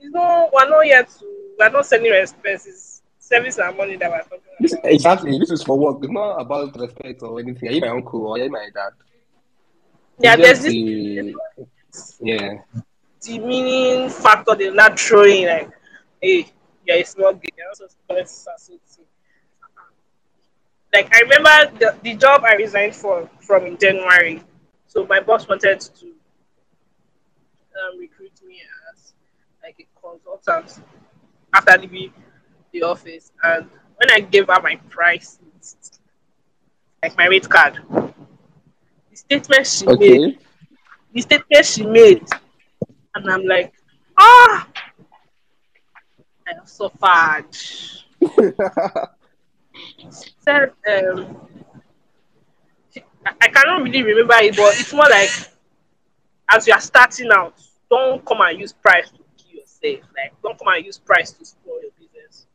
you know, we're not here to. We're not sending respect. It's service and money that we're talking This about. exactly this is for work. It's not about respect or anything. Are you my uncle or are you my dad? Yeah, there's this the yeah. demeaning factor they're not throwing like, hey, yeah, it's not good. You're not supposed to collect associate. Like I remember the, the job I resigned for from in January. So my boss wanted to um, recruit me as like a consultant after leaving the office. And when I gave her my price list, like my rate card, the statement she made, Okay. the statement she made, and I'm like, ah, I have suffered. Said, um, I, cannot really remember it, but it's more like as you are starting out, don't come and use price to kill yourself. Like, don't come and use price to spoil your business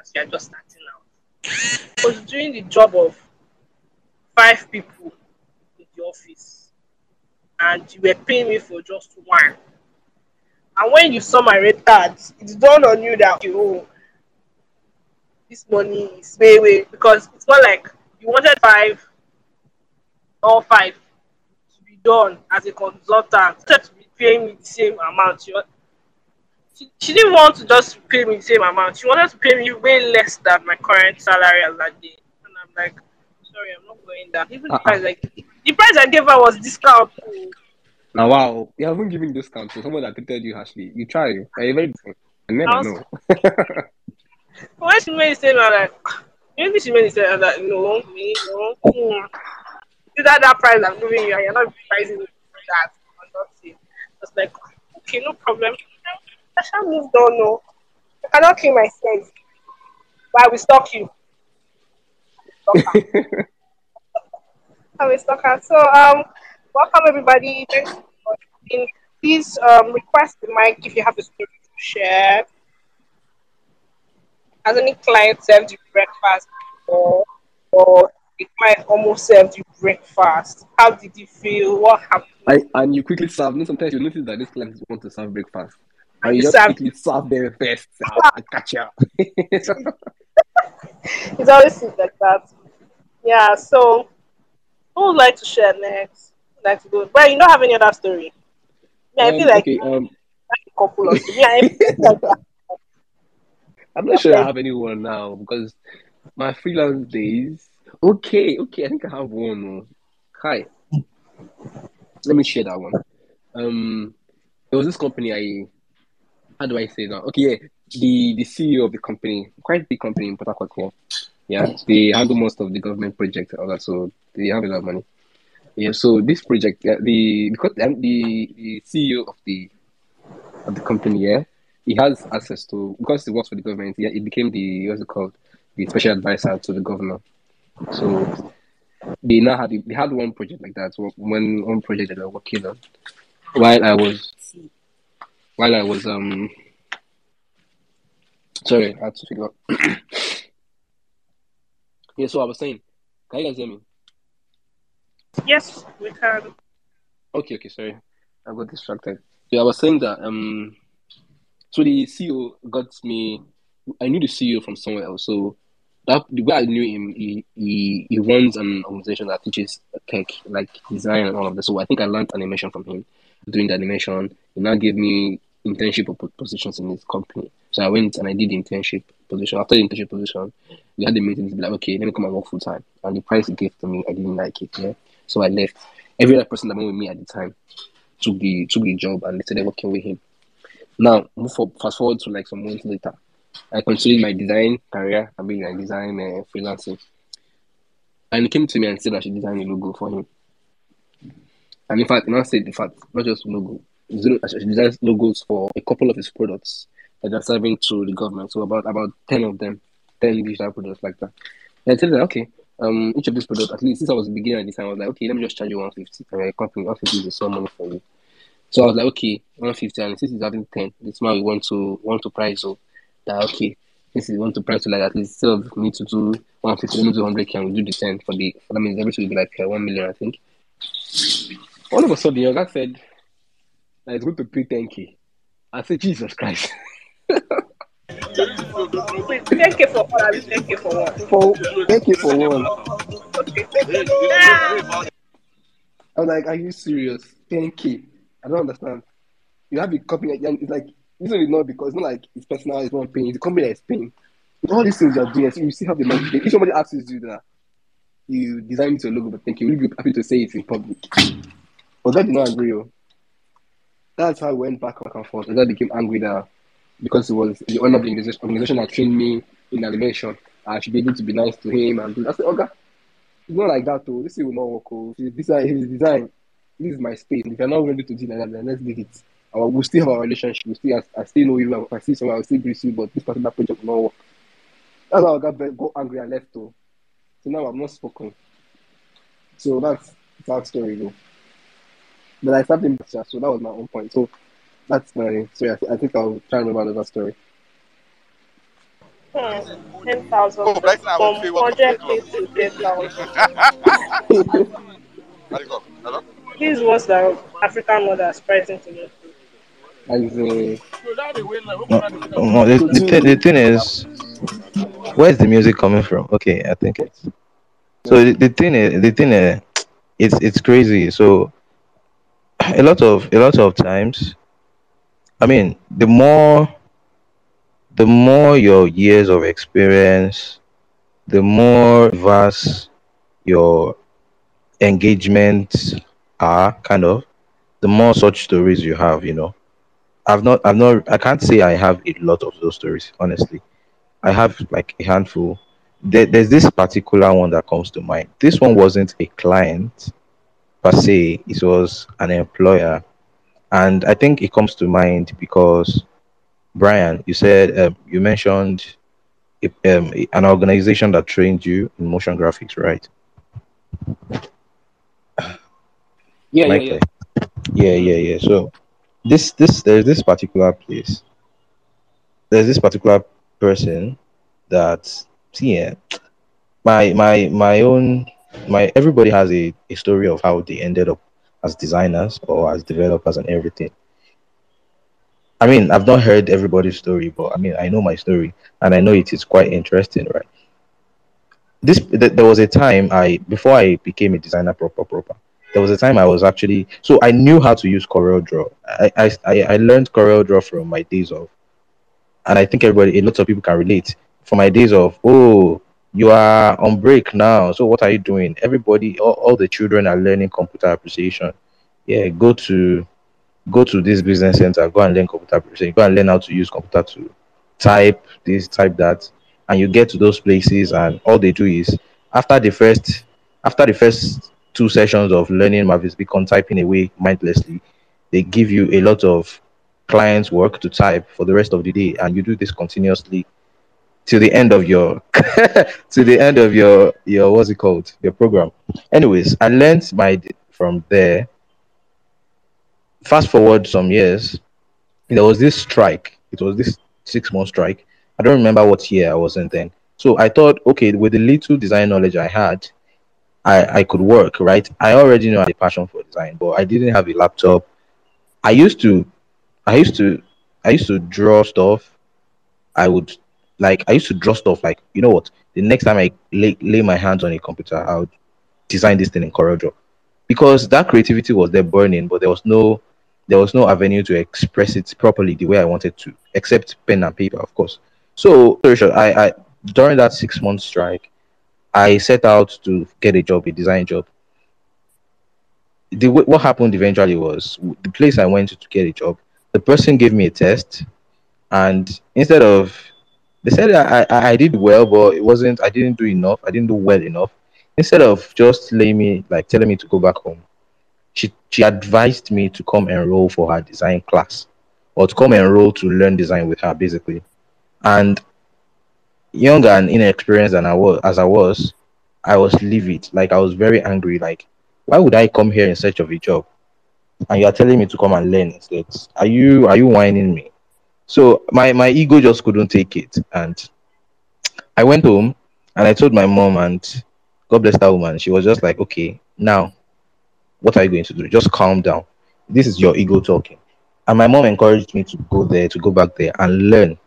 as you are just starting out. Was doing the job of five people in the office, and you were paying me for just one. And when you saw my red card, it dawned on you that oh, this money is way way because it's not like you wanted five all five to be done as a consultant instead to be paying me the same amount. She, she, she didn't want to just pay me the same amount. She wanted to pay me way less than my current salary as that day. And I'm like, sorry, I'm not going that. Even the Uh-uh. price like the price I gave her was discount. Now, wow, you haven't given discount to someone that treated you harshly. You try. You're very different. I never I was- know. When she made it say, like, maybe she made it say, like, no, me, no. Is that that price I'm giving you? and You're not pricing that. I'm not saying. I was like, okay, no problem. I shall move on, no. I cannot kill myself. But I will stalk you. I will stalk her. So, um, welcome everybody. Thanks for. Please um, request the mic if you have a story to share. Has any client served you breakfast or or a might almost served you breakfast? How did you feel? What happened? I, and you quickly serve. You know, sometimes you notice that these clients want to serve breakfast. And you You just serve- quickly serve them first. I catch you. It's always like that. Yeah, so who would like to share next? Who would like to go? But you don't have any other story. Yeah, I Um, feel like okay, um, a couple of yeah, I feel like that. I'm not sure I have anyone now because my freelance days. Okay, okay, I think I have one. oh. Hi, let me share that one. Um, there was this company I. How do I say that? Okay, yeah, the the CEO of the company, quite big company in Port Harcourt here. Yeah, they handle most of the government projects and all that, so they have a lot of money. Yeah, so this project, the because the, the the CEO of the of the company, yeah, he has access to because he works for the government. Yeah, he became the what's it called, the special advisor to the governor. So they now had they had one project like that. One one project that they were working on while I was while I was um sorry, I had to figure out. yeah, so I was saying, can you guys hear me? Yes, we can. Okay, okay, sorry. I got distracted. Yeah, I was saying that um so the CEO got me I knew the CEO from somewhere else. So that the way I knew him, he, he he runs an organization that teaches tech, like design and all of this. So I think I learned animation from him. Doing the animation, he now gave me internship positions in his company. So I went and I did the internship position. After the internship position, we had the meeting be like, okay, let me come and work full time. And the price he gave to me, I didn't like it. Yeah, so I left. Every other person that went with me at the time took the took the job and they started working with him. Now, move for, fast forward to like some months later, I continued my design career. I mean, like design uh, freelancing, and he came to me and said I should design a logo for him. And in fact, now said, in fact, not just logo, I should design logos for a couple of his products that are serving to the government. So about about ten of them, ten digital products like that. And I said him, okay, um, each of these products, at least since I was beginning at this time, I was like, okay, let me just charge you one fifty. And my company, one fifty is a small money for you. So I was like, okay, one fifty, and since he's having ten, this man we want to want to price so that okay, since he want to price to like at least instead of me to do one fifty, let me do hundred, can we do the ten for the? For that means everything will be like uh, one million, I think. All of a sudden, your guy said that he's going to pay ten k. I said, Jesus Christ. Wait, 10k for what? 10k for what? for ten k for one. Ah, I was like, are you serious? 10k. I don't understand. You have a company, and it's like, is not because it's not like it's personal, it's not paying, it's the company that is paying. All these things you're doing, so you still have the money. If somebody asks you to do that, you design it to logo, but thank you, will be happy to say it in public? But that did not agree. oh. That's how I went back and forth. And that became angry that because it was the owner of the organization, that trained me in animation, I should be able to be nice to him and. I said, okay, it's not like that, though. This will not work. Oh. This is design. This is my space. If you're not ready to do like that, then let's leave it. Our, we'll still have our relationship. We still, I, I still know you. If I see someone, I'll still greet you, but this particular project will not work. That's how I got, very- got angry and left, though. So now I'm not spoken. So that's that story, though. But I started in picture, so that was my own point. So that's my story. I, I think I'll try and remember that story. hmm, 10,000 Oh, right from will say what 100k to 10,000. Hello? Hello? These ones that African mothers pricing to me. No, no, the, the, thing, the thing is, where's the music coming from? Okay, I think it's. So the, the thing is, the thing is, it's it's crazy. So a lot of a lot of times, I mean, the more the more your years of experience, the more vast your engagements are, kind of, the more such stories you have. You know, I've not, I've not, I can't say I have a lot of those stories. Honestly, I have like a handful. There, there's this particular one that comes to mind. This one wasn't a client per se; it was an employer, and I think it comes to mind because Brian, you said um, you mentioned a, um, an organization that trained you in motion graphics, right? Yeah, yeah, yeah. Yeah, yeah, yeah. So this this there's this particular place. There's this particular person that see yeah, my my my own my everybody has a, a story of how they ended up as designers or as developers and everything. I mean, I've not heard everybody's story, but I mean, I know my story and I know it is quite interesting, right? this th- there was a time I before I became a designer proper proper. There was a time I was actually so I knew how to use CorelDRAW. I I I learned CorelDRAW from my days of, and I think everybody, a lot of people can relate. From my days of, oh, you are on break now. So what are you doing? Everybody, all, all the children are learning computer appreciation. Yeah, go to go to this business center, go and learn computer application, go and learn how to use computer to type this, type that, and you get to those places, and all they do is after the first after the first two sessions of learning Mavis Beacon typing away mindlessly, they give you a lot of clients work to type for the rest of the day, and you do this continuously to the end of your to the end of your your what's it called your program. Anyways, I learned my from there. Fast forward some years, there was this strike. It was this six month strike. I don't remember what year I was in then. So I thought, okay, with the little design knowledge I had, I, I could work, right? I already know I had a passion for design, but I didn't have a laptop. I used to, I used to, I used to draw stuff. I would like, I used to draw stuff like, you know what? The next time I lay, lay my hands on a computer, I would design this thing in CorelDRAW because that creativity was there burning, but there was no there was no avenue to express it properly the way I wanted to, except pen and paper, of course. So, I, I during that six month strike, I set out to get a job, a design job. The what happened eventually was the place I went to, get a job. The person gave me a test, and instead of they said I, I, I did well, but it wasn't. I didn't do enough. I didn't do well enough. Instead of just letting me like telling me to go back home, she she advised me to come enroll for her design class or to come enroll to learn design with her basically and younger and inexperienced than i was as i was i was livid. Like i was very angry. Like why would i come here in search of a job? And you are telling me to come and learn instead. Are you are you whining me? So my my ego just couldn't take it. And i went home and i told my mom and god bless that woman. She was just like okay now what are you going to do? Just calm down. This is your ego talking. And my mom encouraged me to go there to go back there and learn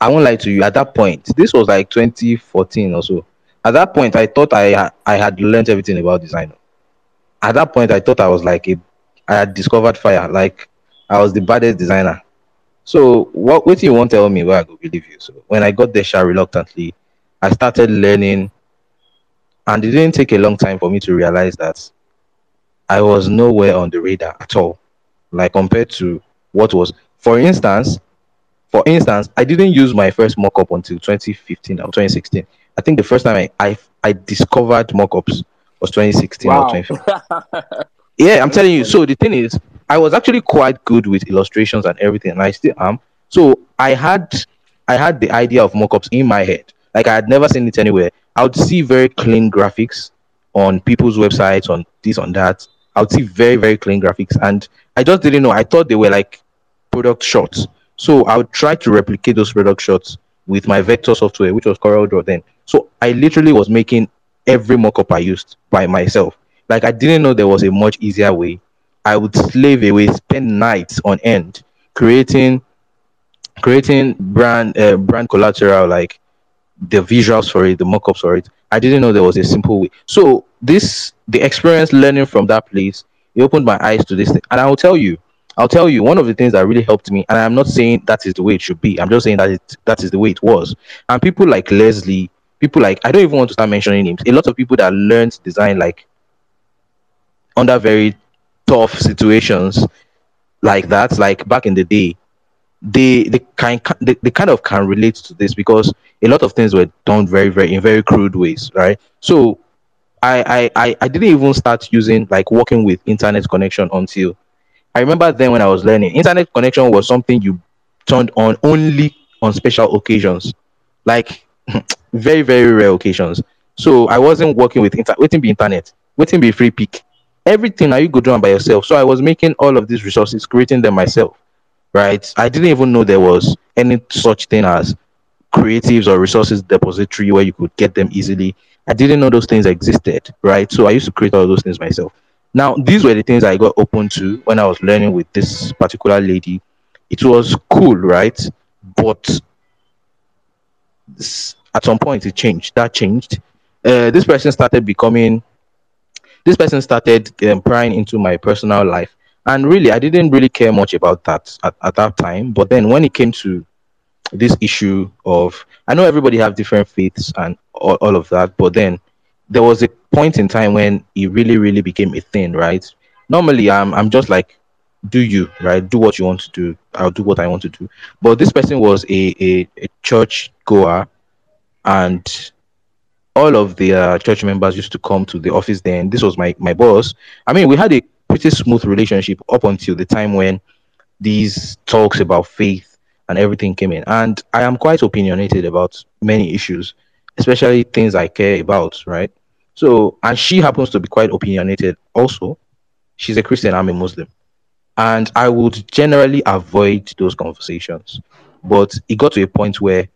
i won't lie to you at that point this was like 2014 or so. At that point i thought i i had learned everything about design. At that point i thought i was like a i had discovered fire like i was the baddest designer. So what what you won't tell me where i go believe you? So when i got there sha, reluctantly i started learning. And it didn't take a long time for me to realize that i was nowhere on the radar at all like compared to what was for instance for instance i didn't use my first mockup until 2015 or 2016 i think the first time i i, I discovered mockups was 2016 or 2015 yeah, I'm telling you. So the thing is, I was actually quite good with illustrations and everything, and I still am. So I had I had the idea of mockups in my head. Like I had never seen it anywhere. I would see very clean graphics on people's websites, on this, on that. I would see very, very clean graphics, and I just didn't know. I thought they were like product shots. So I would try to replicate those product shots with my vector software, which was CorelDRAW then. So I literally was making every mockup I used by myself. Like I didn't know there was a much easier way. I would slave away, spend nights on end creating creating brand uh, brand collateral like the visuals for it, the mock-ups for it. I didn't know there was a simple way. So this the experience learning from that place, it opened my eyes to this thing. And I'll tell you, I'll tell you one of the things that really helped me, and I'm not saying that is the way it should be. I'm just saying that it that is the way it was. And people like Leslie, people like I don't even want to start mentioning names. A lot of people that learned design like under very tough situations like that, like back in the day, they they kind they, they kind of can relate to this because a lot of things were done very very in very crude ways, right? So I I I, I didn't even start using like working with internet connection until I remember then when I was learning, internet connection was something you turned on only on special occasions, like very very rare occasions. So I wasn't working with inter- waiting be internet, waiting be Freepik. Everything now you go do it by yourself. So I was making all of these resources, creating them myself. Right? I didn't even know there was any such thing as creatives or resources depository where you could get them easily. I didn't know those things existed, right? So I used to create all those things myself. Now, these were the things I got open to when I was learning with this particular lady. It was cool, right? But s- at some point it changed. That changed. Uh, this person started becoming, this person started um, prying into my personal life. And really, I didn't really care much about that at, at that time. But then when it came to this issue of I know everybody have different faiths and all, all of that, but then there was a point in time when it really, really became a thing, right? Normally I'm I'm just like do you, right? Do what you want to do. I'll do what I want to do. But this person was a, a, a church goer and all of the uh, church members used to come to the office then. This was my, my boss. I mean, we had a pretty smooth relationship up until the time when these talks about faith and everything came in. And I am quite opinionated about many issues, especially things I care about, right? So, and she happens to be quite opinionated also. She's a Christian, I'm a Muslim. And I would generally avoid those conversations. But it got to a point where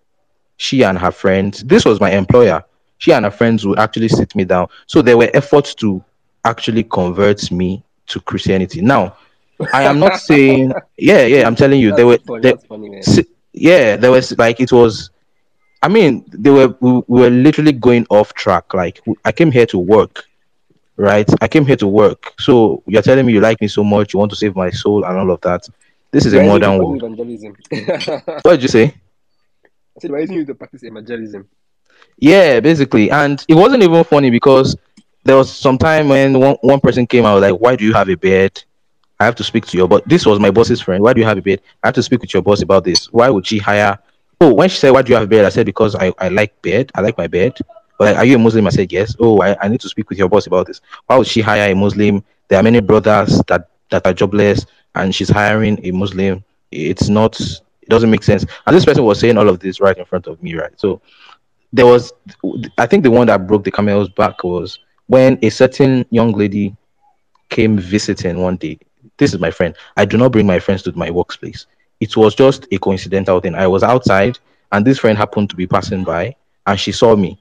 she and her friends, this was my employer, she and her friends would actually sit me down. So there were efforts to actually convert me to Christianity. Now, I am not saying, yeah, yeah, I'm telling you, That's there were, funny. there, funny, yeah, there was like it was. I mean, they were we, we were literally going off track. Like I came here to work, right? I came here to work. So you're telling me you like me so much, you want to save my soul and all of that. This is a Why it modern world. evangelism? What did you say? I said, why isn't you to practice evangelism? Yeah, basically. And it wasn't even funny because there was some time when one, one person came out like, Why do you have a beard? I have to speak to your boss. This was my boss's friend. Why do you have a beard? I have to speak with your boss about this. Why would she hire? Oh, when she said, Why do you have a? I said, Because I, I like beard. I like my beard. But like, are you a Muslim? I said, Yes. Oh, I, I need to speak with your boss about this. Why would she hire a Muslim? There are many brothers that, that are jobless and she's hiring a Muslim. It's not, it doesn't make sense. And this person was saying all of this right in front of me, right? So there was I think the one that broke the camel's back was when a certain young lady came visiting one day. This is my friend. I do not bring my friends to my workplace. It was just a coincidental thing. I was outside and this friend happened to be passing by and she saw me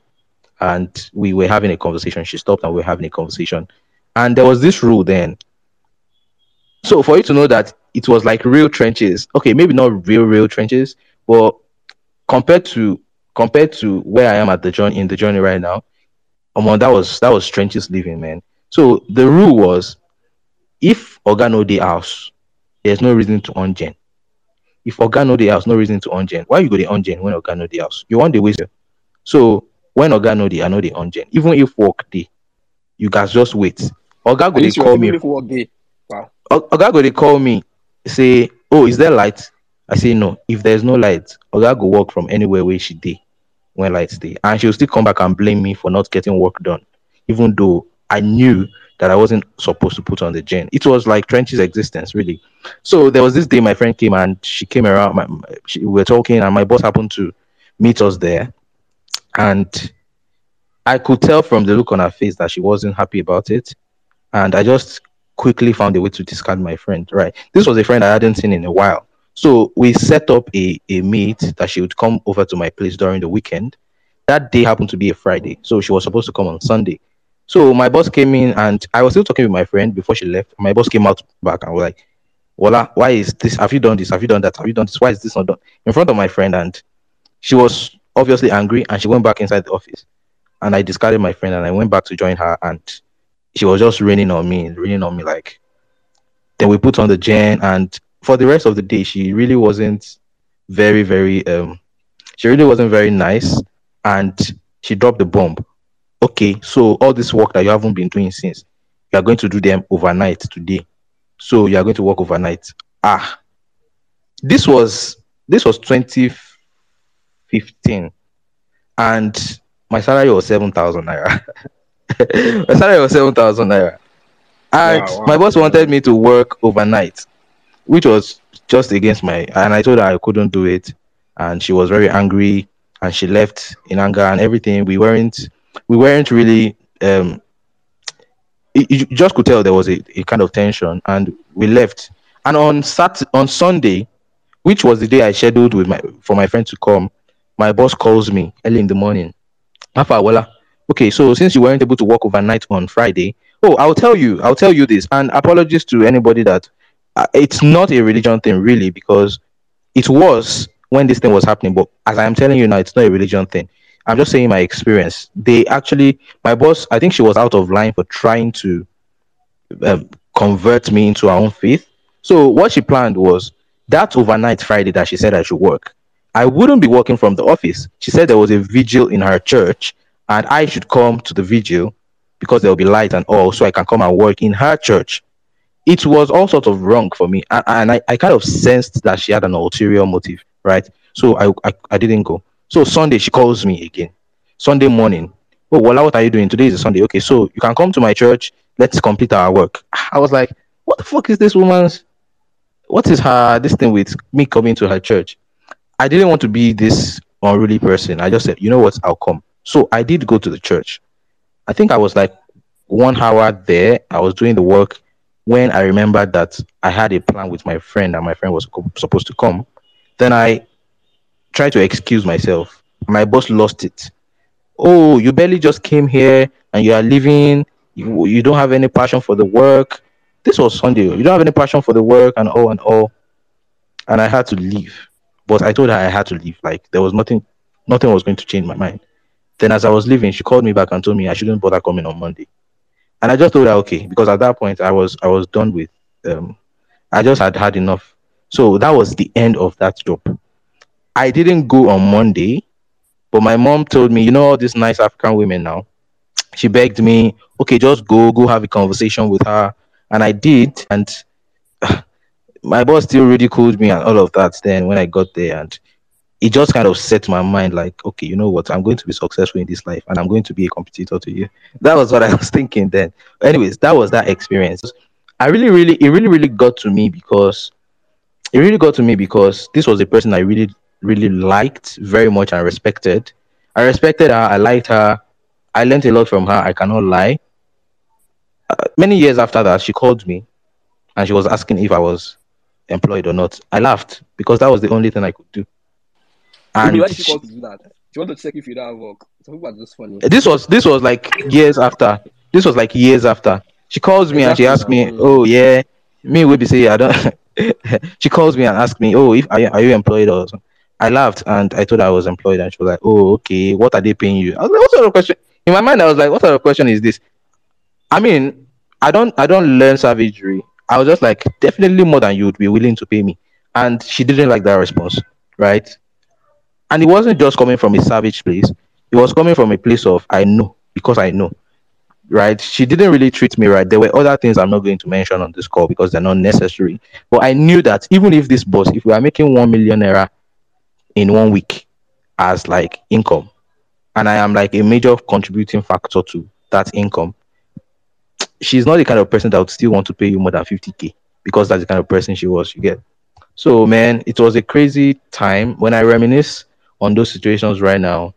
and we were having a conversation. She stopped and we were having a conversation. And there was this rule then. So for you to know that it was like real trenches, okay, maybe not real, real trenches, but compared to compared to where I am at the journey in the journey right now, um, that was that was trenches living, man. So the rule was if Oga no dey house, there's no reason to on gen. If Oga no the house, no reason to on gen. Why you go the on gen when Oga no the house? You want the waste. So when Oga no the, I know the on gen. Even if work dey, you guys just wait. Oga go Are dey you sure? call me work day. Wow. Oga go dey call me, say, "Oh, is there light?" I say, "No. If there's no light, Oga go work from anywhere where she day when lights day, and she'll still come back and blame me for not getting work done, even though I knew that I wasn't supposed to put on the gen. It was like Trench's existence, really. So there was this day my friend came and she came around. My, she, we were talking, and my boss happened to meet us there, and I could tell from the look on her face that she wasn't happy about it and I just quickly found a way to discard my friend. Right, this was a friend I hadn't seen in a while, so we set up a a meet that she would come over to my place during the weekend. That day happened to be a Friday, so she was supposed to come on Sunday. So my boss came in, and I was still talking with my friend before she left. My boss came out back and was like, "Wala, why is this? Have you done this? Have you done that? Have you done this? Why is this not done?" In front of my friend, and she was obviously angry, and she went back inside the office. And I discarded my friend, and I went back to join her, and she was just raining on me, raining on me like. Then we put on the gen, and for the rest of the day, she really wasn't very, very um, she really wasn't very nice, and she dropped the bomb. Okay, so all this work that you haven't been doing since, you are going to do them overnight today. So you are going to work overnight. Ah, this was this was 2015, and my salary was seven thousand naira. my salary was seven thousand naira, and Wow, my boss wanted me to work overnight, which was just against my. And I told her I couldn't do it, and she was very angry, and she left in anger and everything. We weren't we weren't really um. You just could tell there was a, a kind of tension, and we left. And on Sat on Sunday, which was the day I scheduled with my for my friend to come, my boss calls me early in the morning. Okay, so since you weren't able to work overnight on Friday, oh, I'll tell you, I'll tell you this, and apologies to anybody that uh, it's not a religion thing really because it was when this thing was happening, but as I'm telling you now, it's not a religion thing. I'm just saying my experience. They actually, my boss, I think she was out of line for trying to um, convert me into her own faith. So what she planned was that overnight Friday that she said I should work. I wouldn't be working from the office. She said there was a vigil in her church and I should come to the vigil because there will be light and all, so I can come and work in her church. It was all sort of wrong for me, and, I, I kind of sensed that she had an ulterior motive, right? So I, I I didn't go. So Sunday she calls me again. Sunday morning. Oh, Wala, what are you doing? Today is a Sunday. Okay, so you can come to my church. Let's complete our work. I was like, what the fuck is this woman's? What is her this thing with me coming to her church? I didn't want to be this unruly person. I just said, you know what, I'll come. So I did go to the church. I think I was like one hour there. I was doing the work when I remembered that I had a plan with my friend and my friend was co- supposed to come. Then I tried to excuse myself. My boss lost it. Oh, you barely just came here and you are leaving. You, you don't have any passion for the work. This was Sunday. You don't have any passion for the work and all and all. And I had to leave. But I told her I had to leave. Like there was nothing, nothing was going to change my mind. Then as I was leaving, she called me back and told me I shouldn't bother coming on Monday. And I just told her okay because at that point I was I was done with um I just had had enough. So that was the end of that job. I didn't go on Monday, but my mom told me, you know, all these nice African women now. She begged me, okay, just go, go have a conversation with her. And I did. And my boss still ridiculed me and all of that then when I got there. And it just kind of set my mind like, okay, you know what? I'm going to be successful in this life and I'm going to be a competitor to you. That was what I was thinking then. Anyways, that was that experience. I really, really, it really, really got to me because it really got to me because this was a person I really, really liked very much and respected. I respected her. I liked her. I learned a lot from her. I cannot lie. Uh, many years after that, she called me and she was asking if I was employed or not. I laughed because that was the only thing I could do. And why did she she- call to do that? She to check if you don't have work. Some people are just funny. this was this was like years after. This was like years after. She calls me and she asks me, "Oh yeah, me will be say I don't." she calls me and asks me, "Oh, if are you, are you employed or?" something?" I laughed and I told her I was employed, and she was like, "Oh, okay. What are they paying you?" I was like, "What sort of question?" In my mind, I was like, "What sort of question is this?" I mean, I don't I don't learn savagery. I was just like, definitely more than you would be willing to pay me, and she didn't like that response, right? And it wasn't just coming from a savage place. It was coming from a place of I know because I know, right? She didn't really treat me right. There were other things I'm not going to mention on this call because they're not necessary. But I knew that even if this boss, if we are making one million naira in one week as like income, and I am like a major contributing factor to that income, she's not the kind of person that would still want to pay you more than 50k because that's the kind of person she was. You get. So man, it was a crazy time. When I reminisce on those situations right now,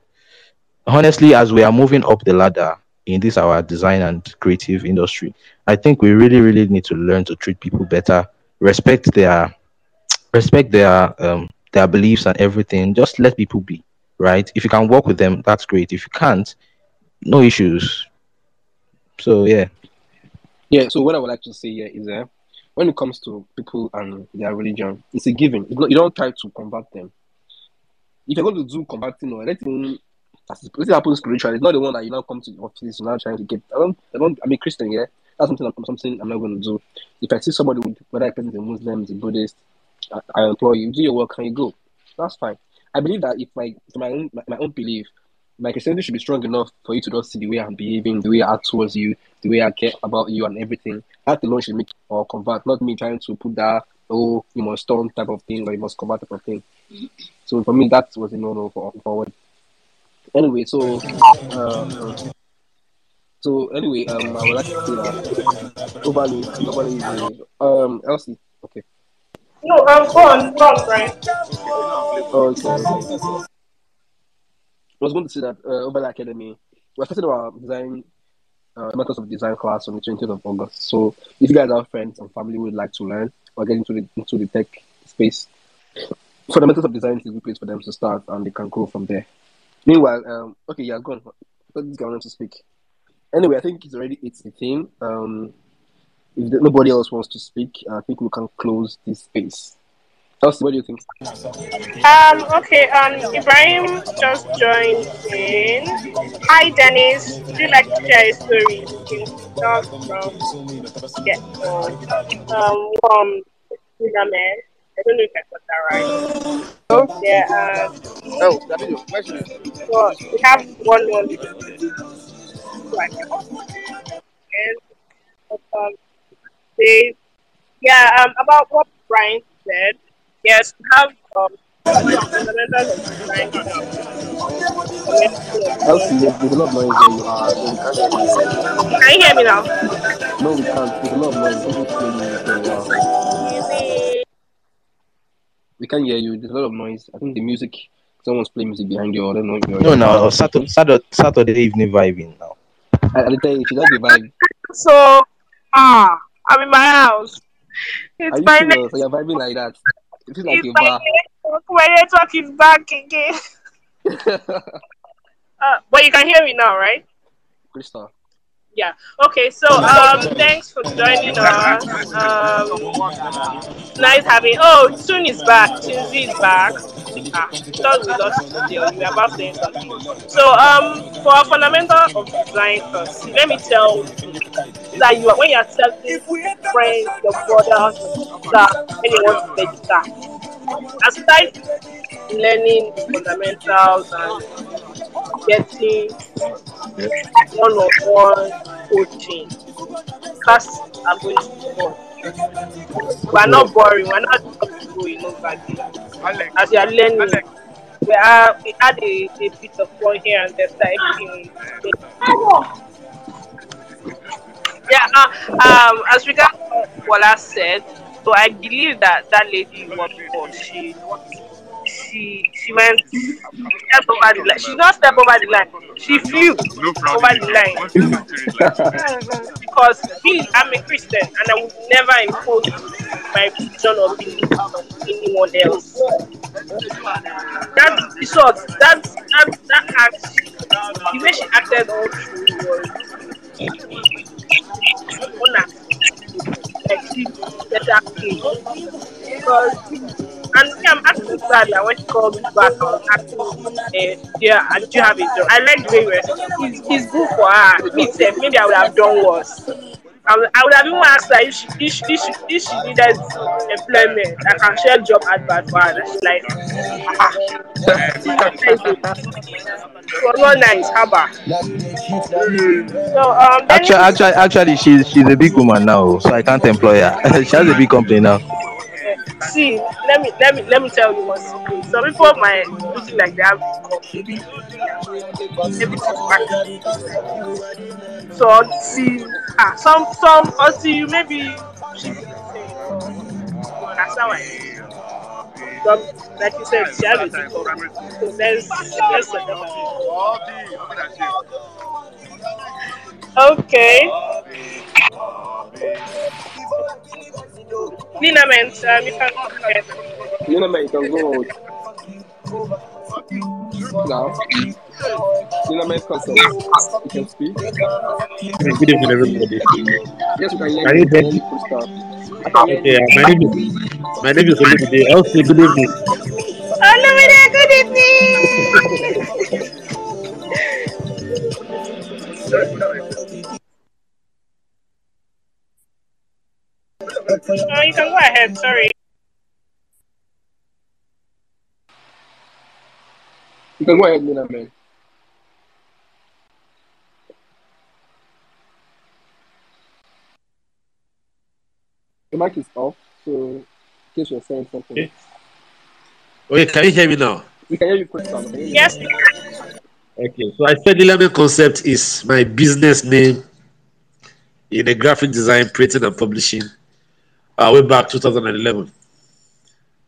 honestly, as we are moving up the ladder in this our design and creative industry, I think we really, really need to learn to treat people better, respect their respect their um their beliefs and everything. Just let people be, right? If you can work with them, that's great. If you can't, no issues. So yeah. Yeah, so what I would like to say here is uh, when it comes to people and their religion, it's a given. It's not, you don't try to convert them. if you're going to do converting or anything, let's say happen spiritually, it's not the one that you now come to the office, you're now trying to get. I don't, I don't, I'm a Christian, yeah. That's something, I'm, something I'm not going to do. If I see somebody, whether a person is a Muslim, is a Buddhist, I, employ you, do your work, and you go. That's fine. I believe that if my, my own, my, my own belief, my Christianity should be strong enough for you to just see the way I'm behaving, the way I act towards you, the way I care about you, and everything. That alone should make or convert, not me trying to put that oh you must turn type of thing or you must convert type of thing. So for me, that was a no no for forward. Anyway, so uh, so anyway, um, I would like to say that overly, overly, um, Elsie, okay, No, go on, on, Brian. okay. I was going to say that uh, Ovalay Academy, we're starting our design uh, methods of design class on the 20th of August. So if you guys have friends and family would like to learn or get into the into the tech space, fundamentals of design is a good place for them to start and they can grow from there. Meanwhile, um, okay, yeah, go on. Let this guy to speak. Anyway, I think it's already it's the thing. Um, if there- nobody else wants to speak, I think we can close this space. Elsie, what do you think? Um, okay, um, Ibrahim just joined in. Hi, Dennis. Would you like to share a story? You start from get um from Cinnamon. I don't know if I got that right. Oh, Yeah, um, oh, that video. Question so we have one more. Like, and, um, they, yeah, um, about what Brian said. Yes, we have um, fundamentals. Elsie, there's there's a lot where you are. Can't you. Hear me now? No, we can't. There's a lot of noise. Someone's playing music where you. We can't hear you. There's a lot of noise. I think the music, someone's playing music behind you. I don't know if you're. No, no, Saturday, Saturday, Saturday evening vibing now. I, I tell you, if you don't be vibe, So, ah, I'm in my house. It's my serious? So you're vibing like that. It feels like It's my bar. network. My network is back again. Uh, but you can hear me now, right? Crystal. Yeah. Okay. So, um, thanks for joining us. Um, nice having. Oh, Soon is back. Tunzi is back. Ah, thought we about something. So, um, for our fundamental of design course, let me tell you that you are when you are telling friends, your brothers, that want to register, aside learning fundamentals and getting one-on-one coaching. Classes are going to be. We're not boring. We're not people, you know, back Alex, as you are learning. Alex, We are we had a, a bit of fun here and there. Started yeah. Uh, um. As regards what I said, so I believe that that lady was what she she she went step over the line. She not step over the line. She flew no over the line. What's the story? because me, I'm a Christian and I would never impose my religion or belief on anyone else. That short, that that that act, the way she acted all through was honor. Like she better. Because and me, I'm actually glad that when she called me back, I was asking, uh, yeah, do you have a job? I like you were. It's, it's good for her. Me, sef, maybe I would have done worse. I would, I have even asked her if she, if she, if she, if she needed employment. I can share job advert for her. And she's like, ah, it not nice, haba. So, um, Actually, actually, actually, she's she's a big woman now, so I can't employ her. she has a big company now. See, let me let me let me tell you one secret. Some people might look like they have back. So see, ah, some some see you maybe you understand why? Some, like you said, she has a. So there's there's Obi, Obi na shame. Okay. Linament, um, you can go ahead. You know, can go now. You know, man. You can speak. Good evening, everybody. Yes, you can hear me. you Can you Crystal? I can hear Okay, uh, my name is my name is Olumide. Elsie, good evening. Olumide, good evening. Oh, you can go ahead. Sorry. You can go ahead, Mina, man. The mic is off, so in case you're saying something. Okay. Okay, can you hear me now? We can hear you quick, Sam. Yes. Okay, so I said Element Concept is my business name in the graphic design, printing, and publishing uh, way back 2011.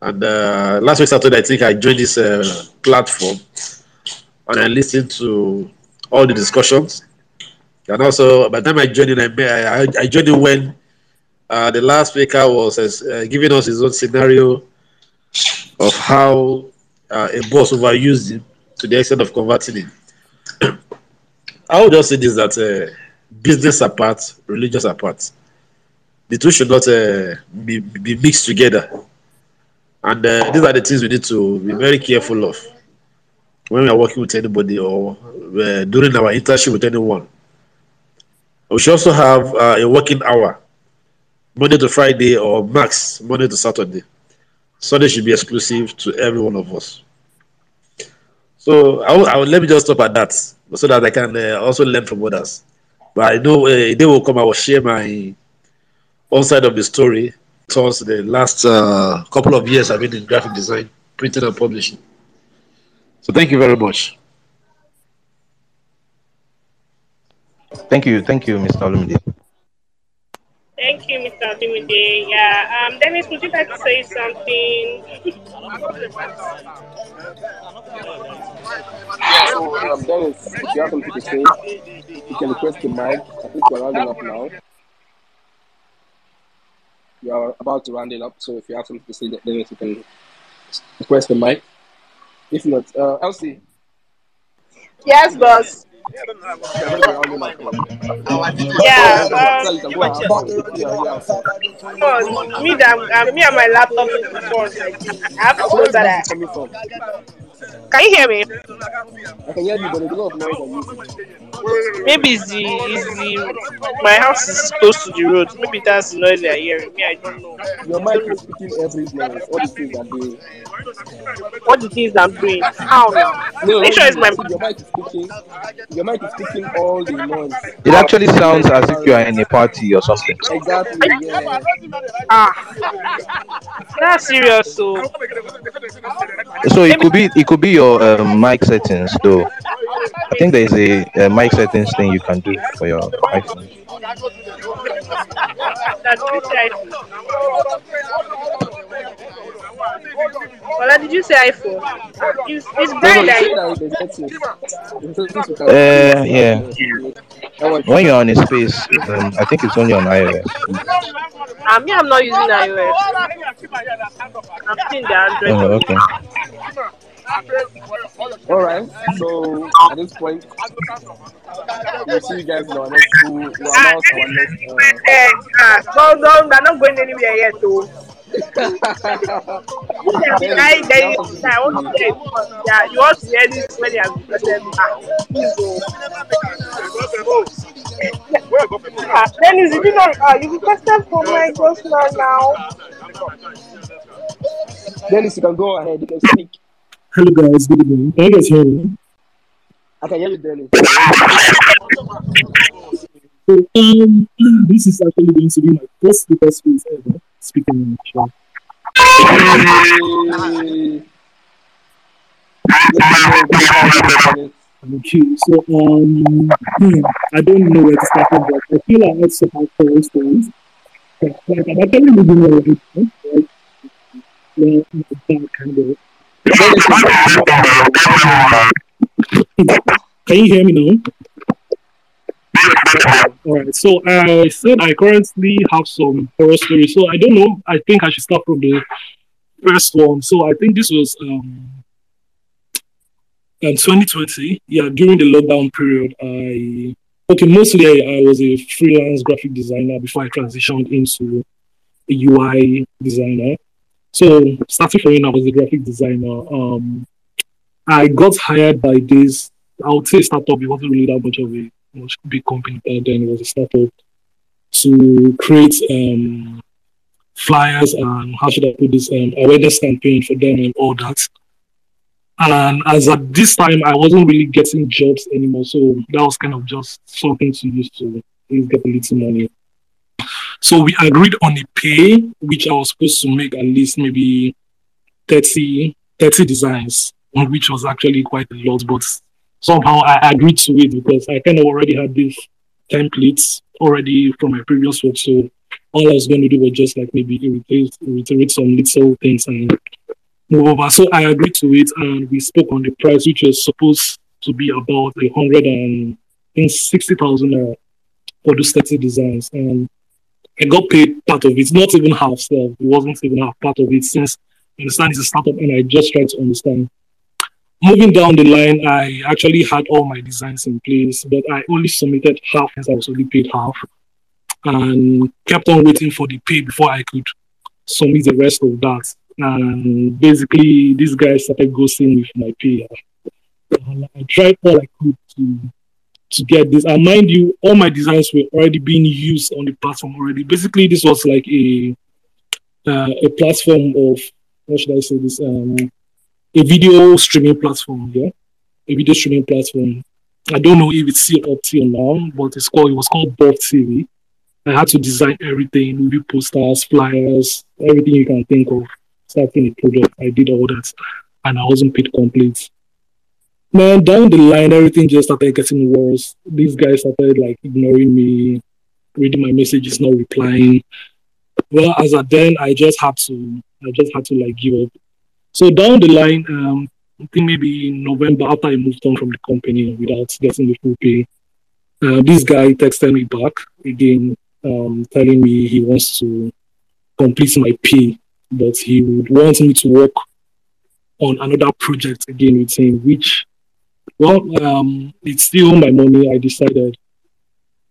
And uh, last week Saturday, I think I joined this uh, platform and I listened to all the discussions. And also, by the time I joined in, I, I, I joined in when uh, the last speaker was uh, giving us his own scenario of how uh, a boss overused him to the extent of converting him. I would just say this that uh, business apart, religious apart, the two should not uh, be, be mixed together. And uh, these are the things we need to be very careful of when we are working with anybody or uh, during our internship with anyone. We should also have uh, a working hour, Monday to Friday or max Monday to Saturday. Sunday should be exclusive to every one of us. So I will, I will let me just stop at that so that I can uh, also learn from others. But I know uh, a day will come, I will share my own side of the story towards the last uh, couple of years I've been in graphic design, printing and publishing. So thank you very much. Thank you, thank you, Mr. Olumide. Thank you, Mr. Dimide. Yeah. Um, Dennis, would you like to say something? So, um, Dennis, if you have something to say, you can request the mic. I think we're rounding up now. We are about to round it up, so if you have something to say, Dennis, you can request the mic. If not, uh, Elsie, Yes, boss. we're going to be rounding up now. Yeah. Um, you can go ahead. Yeah, yeah. me, that, uh, me and my laptop is the phone. I have to close that. this coming from? Can you hear me? I can hear you, but there's a lot of noise on you. Maybe it's the, it's the my house is close to the road. Maybe that's the noise they're hearing. Me, I don't know. Your mic is speaking every noise, all the things are doing. What the things I'm doing? How now? No, Make sure it's my. I think your mic is speaking. Your mic is speaking all the noise. It actually sounds as if you are in a party or something. Exactly, yeah. Ah, that's serious. So So it could be it could be your um, mic settings though. I think there is a, a mic settings thing you can do for your iPhone. that's Well, did you say iPhone? It's, it's No, no, bright you that say you- that there's settings. There's settings you can Uh, yeah. When you're on a space, um, I think it's only on iOS. Ah, me, I'm not using iOS. I'm still in the Android. Oh, okay. All right. So at this point, we'll see you guys in our next. We'll, we'll. Uh, they're not going anywhere yet, though. Yeah, you want to hear this Dennis, you not. Ah, you requested for my ghost now. Dennis, you can go ahead. You can speak. Hello guys, good evening. Can you guys hear me? I can hear you, Dennis. So, um, this is actually going to be my first speaker space ever speaking on the show. Hey. Dennis. Thank you. So, um, hmm, I don't know where to start from, but I feel I have some horror stories. Like, like, I'm actually living right? Like, well, that kind of. Can you hear me now? All right. So I said I currently have some horror stories. So I don't know. I think I should start from the first one. So I think this was um, in 2020. Yeah, during the lockdown period, I okay. Mostly, I, I was a freelance graphic designer before I transitioned into a UI designer. So starting from when I was a graphic designer, um, I got hired by this. I would say startup. It wasn't really that much of a much big company back then. It was a startup to create um, flyers and how should I put this um, awareness campaign for them and all that. And as at this time, I wasn't really getting jobs anymore, so that was kind of just something to use to get a little money. So we agreed on a pay, which I was supposed to make at least maybe 30, 30 designs, which was actually quite a lot, but somehow I agreed to it because I kind of already had these templates already from my previous work. So all I was going to do was just like maybe reiterate, reiterate some little things and move over. So I agreed to it and we spoke on the price, which was supposed to be about a hundred and sixty thousand for those 30 designs. And I got paid part of it, not even half, so it wasn't even half part of it since I understand it's a startup and I just tried to understand. Moving down the line, I actually had all my designs in place, but I only submitted half as I was only paid half and kept on waiting for the pay before I could submit the rest of that. And basically, this guy started ghosting with my pay. I tried all I could to to get this. And mind you, all my designs were already being used on the platform already. Basically, this was like a uh, a platform of what should I say this um, a video streaming platform. Yeah, a video streaming platform. I don't know if it's still up till now, but it's called it was called Bob TV. I had to design everything, movie posters, flyers, everything you can think of. Starting a project, I did all that, and I wasn't paid complete. Man, down the line, everything just started getting worse. These guys started like ignoring me, reading my messages, not replying. Well, as at then, I just had to, I just had to like give up. So down the line, um, I think maybe in November after I moved on from the company without getting the full pay, uh, this guy texted me back again, um, telling me he wants to complete my pay, but he would want me to work on another project again with him, which, well, um, it's still my money. I decided.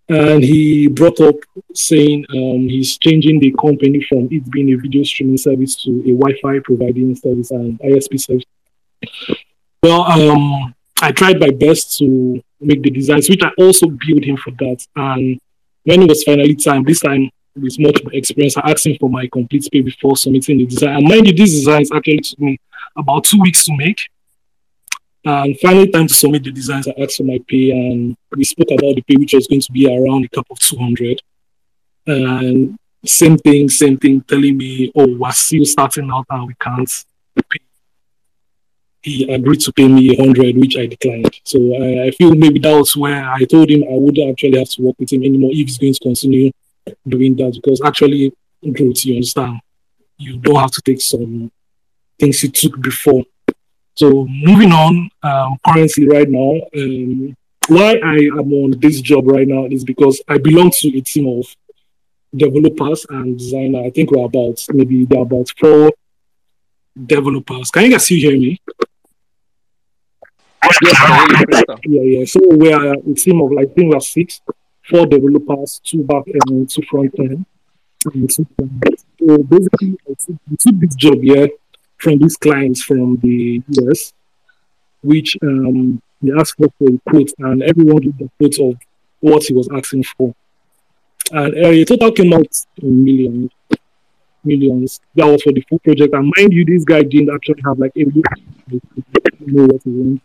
And he brought up saying um, he's changing the company from it being a video streaming service to a Wi Fi providing service and ISP service. Well, um, I tried my best to make the designs, which I also billed him for that. And when it was finally time, this time with much experience, I asked him for my complete pay before submitting the design. And mind you, this design actually took me about two weeks to make. And finally, time to submit the designs, I asked for my pay, and we spoke about the pay, which was going to be around a cup of 200. And same thing, same thing, telling me, oh, we're still starting out and we can't pay. He agreed to pay me 100, which I declined. So I, I feel maybe that was where I told him I wouldn't actually have to work with him anymore if he's going to continue doing that. Because actually, growth, you understand, you don't have to take some things you took before. So moving on, um, currently right now, um, why I am on this job right now is because I belong to a team of developers and designer. I think we're about maybe there are about four developers. Can you guys still hear me? Yes, I hear you, Crystal. Yeah, yeah. So we are a team of like I think we are six, four developers, two back end, two front end, and two front end. So basically, I took, I took this job here from these clients from the US, which um, they asked for a quote, and everyone gave the quote of what he was asking for. And uh, the total came out in millions. Millions. That was for the full project. And mind you, this guy didn't actually have like a know what he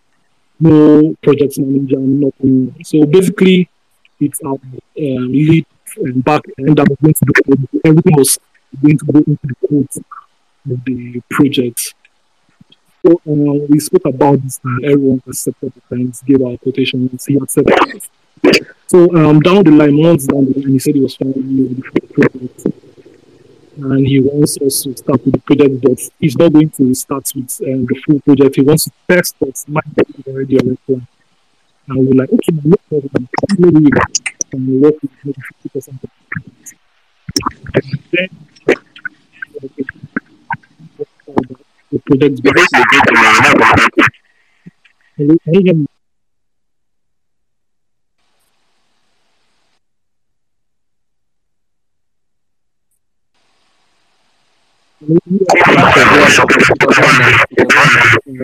no project manager, nothing. So basically, it's our um, lead and back end that was going to do. Everything was going to go into the code the project. So uh, we spoke about this and everyone accepted the terms, gave our quotations, he accepted. So um, down the line, months down the line, he said he was finally with the project. And he wants us to start with the project, but he's not going to start with um, the full project. He wants to test us, might be already on the plan. And we're like, okay, no problem. Maybe we can work with maybe 50% of the project. And then the product. But this is a good thing.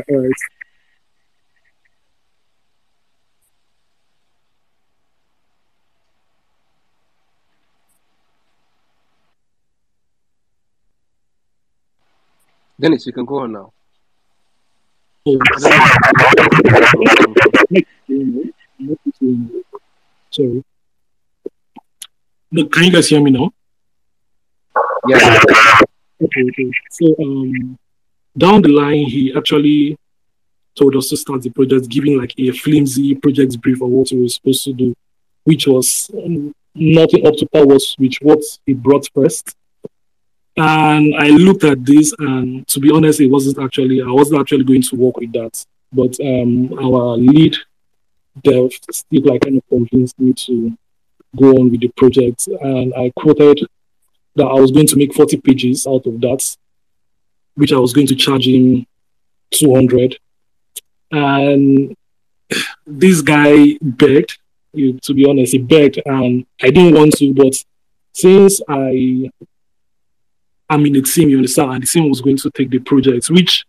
I. Dennis, you can go on now. Sorry. No, can you guys hear me now? Yeah. Okay, okay. So um, down the line, he actually told us to start the project, giving like a flimsy project brief of what we were supposed to do, which was um, nothing up to par was which what he brought first. And I looked at this, and to be honest, it wasn't actually I wasn't actually going to work with that. But um, our lead dev still like kind of convinced me to go on with the project, and I quoted that I was going to make 40 pages out of that, which I was going to charge him 200. And this guy begged, to be honest, he begged, and I didn't want to, but since I am mean, the team, you understand, and the team was going to take the project, which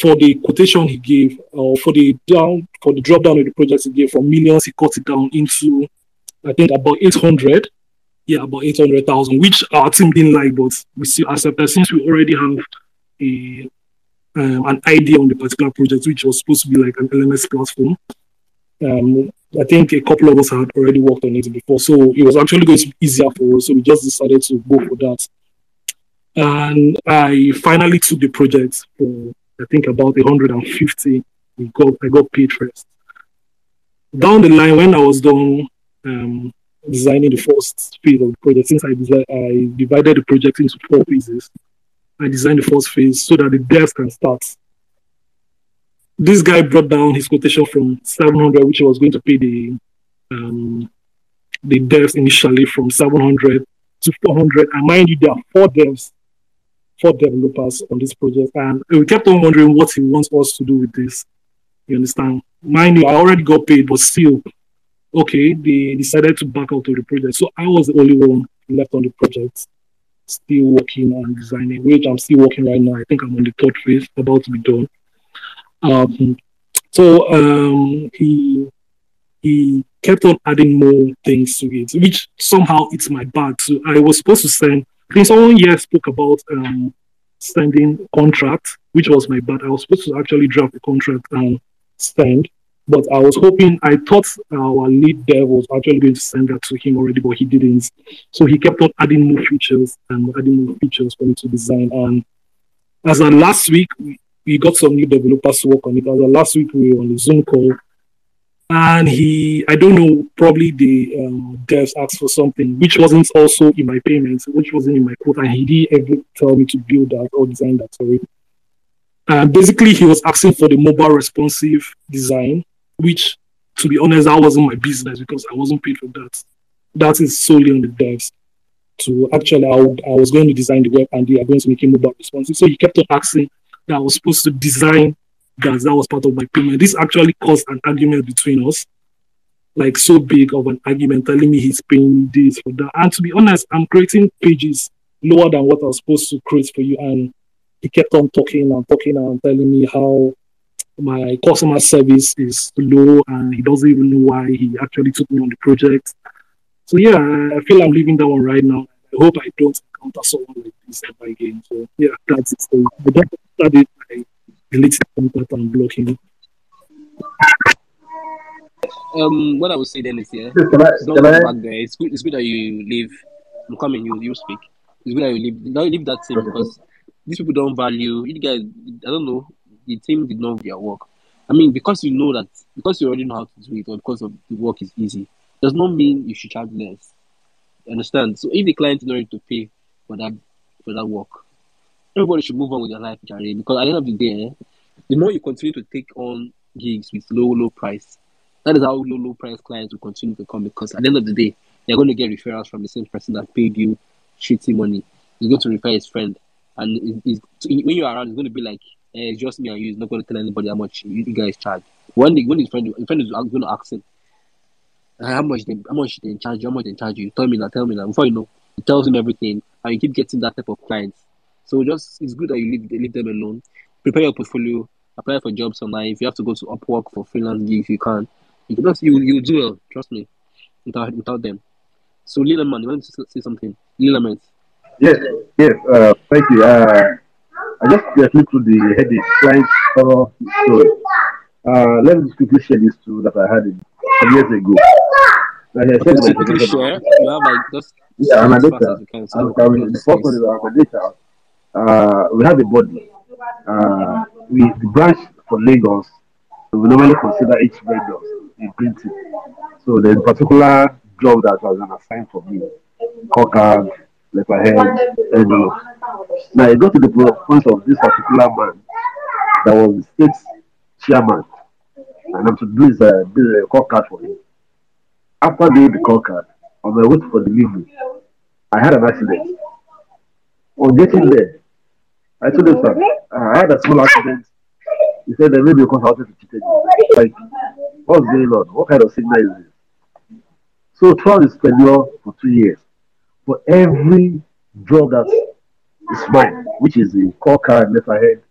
for the quotation he gave, or for the down, for the drop down of the project he gave from millions, he cut it down into, I think, about 800 yeah, about 800,000, which our team didn't like, but we still accepted since we already have a um, an idea on the particular project, which was supposed to be like an LMS platform. Um, I think a couple of us had already worked on it before, so it was actually going to be easier for us. So we just decided to go for that. And I finally took the project for I think about 150. We got I got paid first. Down the line, when I was done um, designing the first phase of the project, since I, desi- I divided the project into four phases, I designed the first phase so that the devs can start. This guy brought down his quotation from 700, which he was going to pay the um, the devs initially from 700 to 400. And mind you, there are four devs, four developers on this project, and we kept on wondering what he wants us to do with this. You understand? Mind you, I already got paid, but still, okay, they decided to back out of the project. So I was the only one left on the project, still working on designing, which I'm still working right now. I think I'm on the third phase, about to be done. Um, so um, he he kept on adding more things to it, which somehow it's my bag. So I was supposed to send. I think someone here spoke about um, sending contract, which was my bad. I was supposed to actually draft the contract and send, but I was hoping. I thought our lead dev was actually going to send that to him already, but he didn't. So he kept on adding more features and adding more features for me to design. And as of last week, we, we got some new developers to work on it. As of last week, we were on a Zoom call and he i don't know probably the um, devs asked for something which wasn't also in my payments which wasn't in my quote and he didn't ever tell me to build that or design that sorry. And basically he was asking for the mobile responsive design which to be honest that wasn't my business because i wasn't paid for that. That is solely on the devs to actually I, would, I was going to design the web and they are going to make it mobile responsive. So he kept on asking that i was supposed to design that that was part of my payment. This actually caused an argument between us, like so big of an argument, telling me he's paying this for that. And to be honest, I'm creating pages lower than what I was supposed to create for you. And he kept on talking and talking and telling me how my customer service is low and he doesn't even know why he actually took me on the project. So yeah, I feel I'm leaving that one right now. I hope I don't encounter someone like this ever again. So yeah, that's it. So I just started by deleting contact and blocking. Um, what I would say then is, yeah, Can I, don't can I, back there. It's good. It's good that you leave. I'm coming. You you speak. It's good that you leave. Don't leave that team because these people don't value. You guys, I don't know. The team did not do their work. I mean, because you know that, because you already know how to do it, or because of the work is easy, does not mean you should charge less. You understand? So if the client is not ready to pay for that for that work, everybody should move on with their life, Jerry. Because at the end of the day, eh, the more you continue to take on gigs with low, low price, that is how low, low price clients will continue to come. Because at the end of the day, they're going to get referrals from the same person that paid you shitty money. He's going to refer his friend, and when you're around, it's going to be like, eh, it's just me and you. He's not going to tell anybody how much you, you guys charge. When the, when his friend, his friend is going to ask him, "Uh, how much they, how much they charge you, how much they charge you. Tell me now, tell me now. Before you know, he tells him everything, and you keep getting that type of clients. So just it's good that you leave leave them alone. Prepare your portfolio. Apply for jobs online. If you have to go to Upwork for freelance gigs, you can. You can just you you do well. Trust me. Without without them. So Lilaman, you want to say something? Lilaman. yes, yes, uh, thank you. Uh, I just quickly through the heading, client horror story. Uh, let me just quickly share this too that I had it some years ago. Like I Okay, said, so my quickly share. You have like just yeah, I'm share a as fast data. as you can so I'm that we can sorry. close The first one is our data. Uh, we have a body. Uh, we the branch for Lagos. We normally consider each vendor in printing. So there's a particular job that was an assigned for me. Cocker, letterhead, envelope. Now I got to the point of this particular man that was the state chairman, and I'm to do his uh, do a call card for him. After doing the call card, on my way for delivery, I had an accident. On getting there, I told him, sir, I had a small accident. He said that maybe because I wanted to cheat me. Oh, like, what's going on? What kind of signal is this? So throughout this tenure for two years, for every job that is mine, which is the call card letterhead,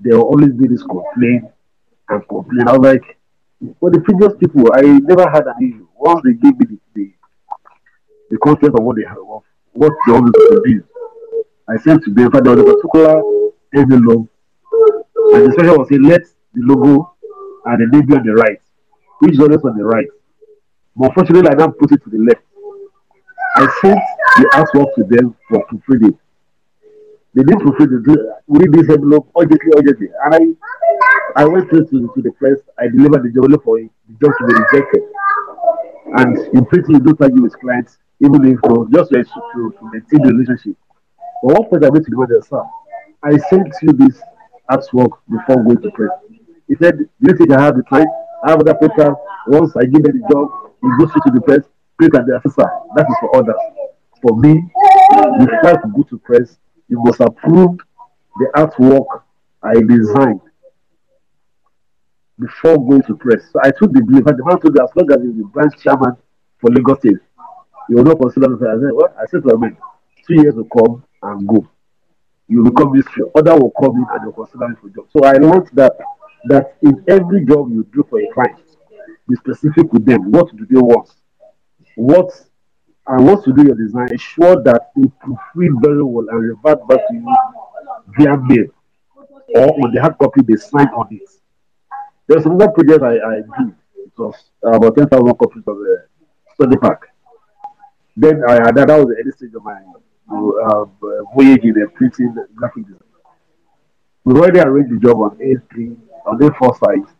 there will always be this complaint and complain. I was like, for the previous people, I never had an issue. Once they gave me the, the, the content of what they have, what they want me to do, I sent to them, but there was a particular envelope, and the special was saying, let the logo and the name be on the right, which is always on the right. But unfortunately, I now put it to the left. I sent the artwork to them for proofreading. They didn't proofread it. We need this envelope urgently, urgently. And I I went straight to, to the press. I delivered the job for it, the job to be rejected. And in printing, you don't argue with clients, even if so, just to, to, to maintain the relationship. But one point I went to the manager, sir, I sent you this artwork before going to press. He said, Do you think I have the time? I have other paper. Once I give them the job, you goes to the press, print and the officer. That is for others. For me, before I go to press, you must approve the artwork I designed before going to press. So I took the belief, and the man told me as long as he's the branch chairman for Lagos State, you will not consider me. I said, well, I said to man, two years will come and go. You become ministry. Other will come in and they'll consider me for job. So I learned that that in every job you do for a client, be specific with them. What do they want? What and once you do your design, ensure that it will proofread very well and revert back to you via mail or on the hard copy they sign on it. There's another project I, I did. It was about 10,000 copies of the study pack. Then I that, that was the early stage of my uh, voyage uh, in the printing graphic design. We already arranged the job on A3, on A4 size,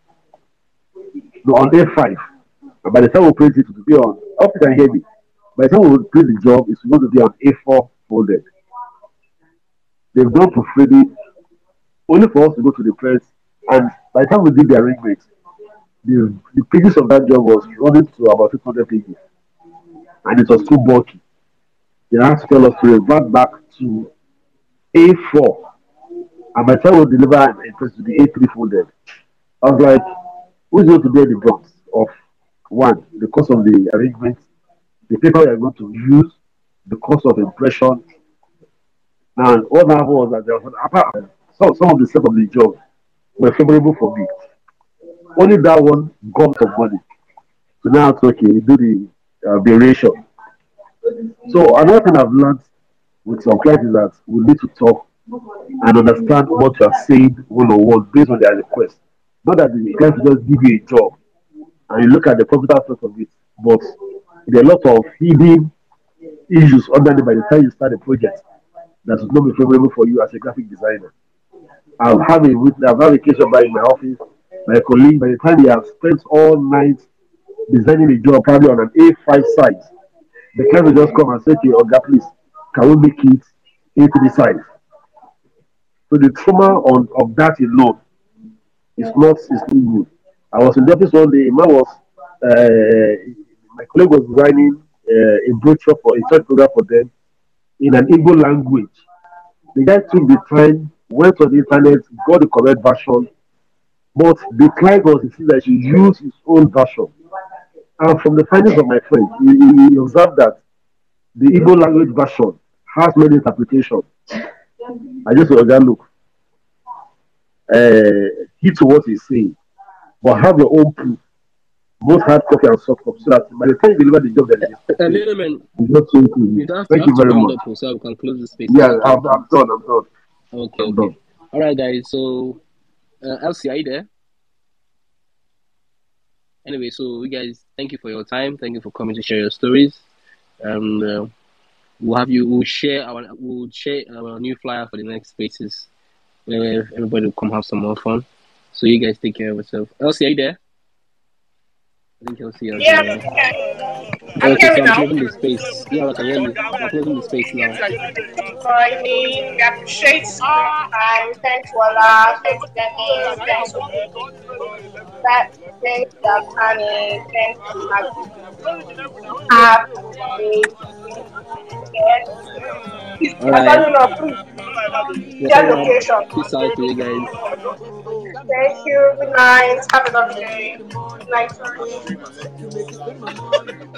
no, on A5. And by the time we print it, it will be on, hope you can hear me. By the time we print the job, it's going to be on A4 folded. They've done proofreading only for us to go to the press. And by the time we did the arrangement, the, the pages of that job was running to about 600 pages. And it was too bulky. They tell us to revert back to A4. And my time we deliver and press to the A3 folded, I was like, who's going to bear the brunt of one, the cost of the arrangement, the paper are going to use, the cost of impression. And what happened was that there was apart, some, some of the steps of the job were favorable for me. Only that one got some money. So now it's okay, do the uh, variation. So another thing I've learned with some clients is that we need to talk and understand what you are saying one on one based on their request. Not that the client just give you a job and you look at the profit aspect of it, but there are a lot of hidden issues under by the time you start a project that will not be favorable for you as a graphic designer. I've had a wit- I've had a case by in my office, my colleague, by the time they have spent all night designing a job probably on an A5 size, the client will just come and say, to okay, Oga, please, can we make it into the size? So the trauma on of that alone is not is not good. I was in the office one day, man was uh, my colleague was designing uh, a brochure for a church program for them in an Igbo language. The guy took the time, went on the internet, got the correct version, but the client was insisting that he use his own version. And from the findings of my friend, he, he- observed that the Igbo language version has many interpretations. I just "Oga, look, uh, heed to what he's saying, but have your own proof, both hard copy and soft copy, so that by the time you deliver the job, then Uh, little man, it's not so easy. you have Thank you very much. up so we can close the space. Yeah, I'm, I'm done. I'm done. Okay, I'm okay. done. All right, guys. So, uh, Elsie, are you there? Anyway, so you guys, thank you for your time. Thank you for coming to share your stories. And uh, we'll have you. We'll share our. We'll share our new flyer for the next spaces, where everybody will come have some more fun. So you guys take care of yourself. Elsie, are you there? I think Elsie. Yeah, I'm okay, so I'm closing the space. Yeah, I can hear you. I'm closing the space now. I mean, we appreciate our uh, time. Thanks, Wala. Thanks, Dennis. Thanks, that. Thanks, Dakani. Thanks, Maggie. Have a yes. Please, All I right. don't know, please. Yes, Their all right. location. Peace out to you guys. Thank you. Good night. Have a lovely day. Good night.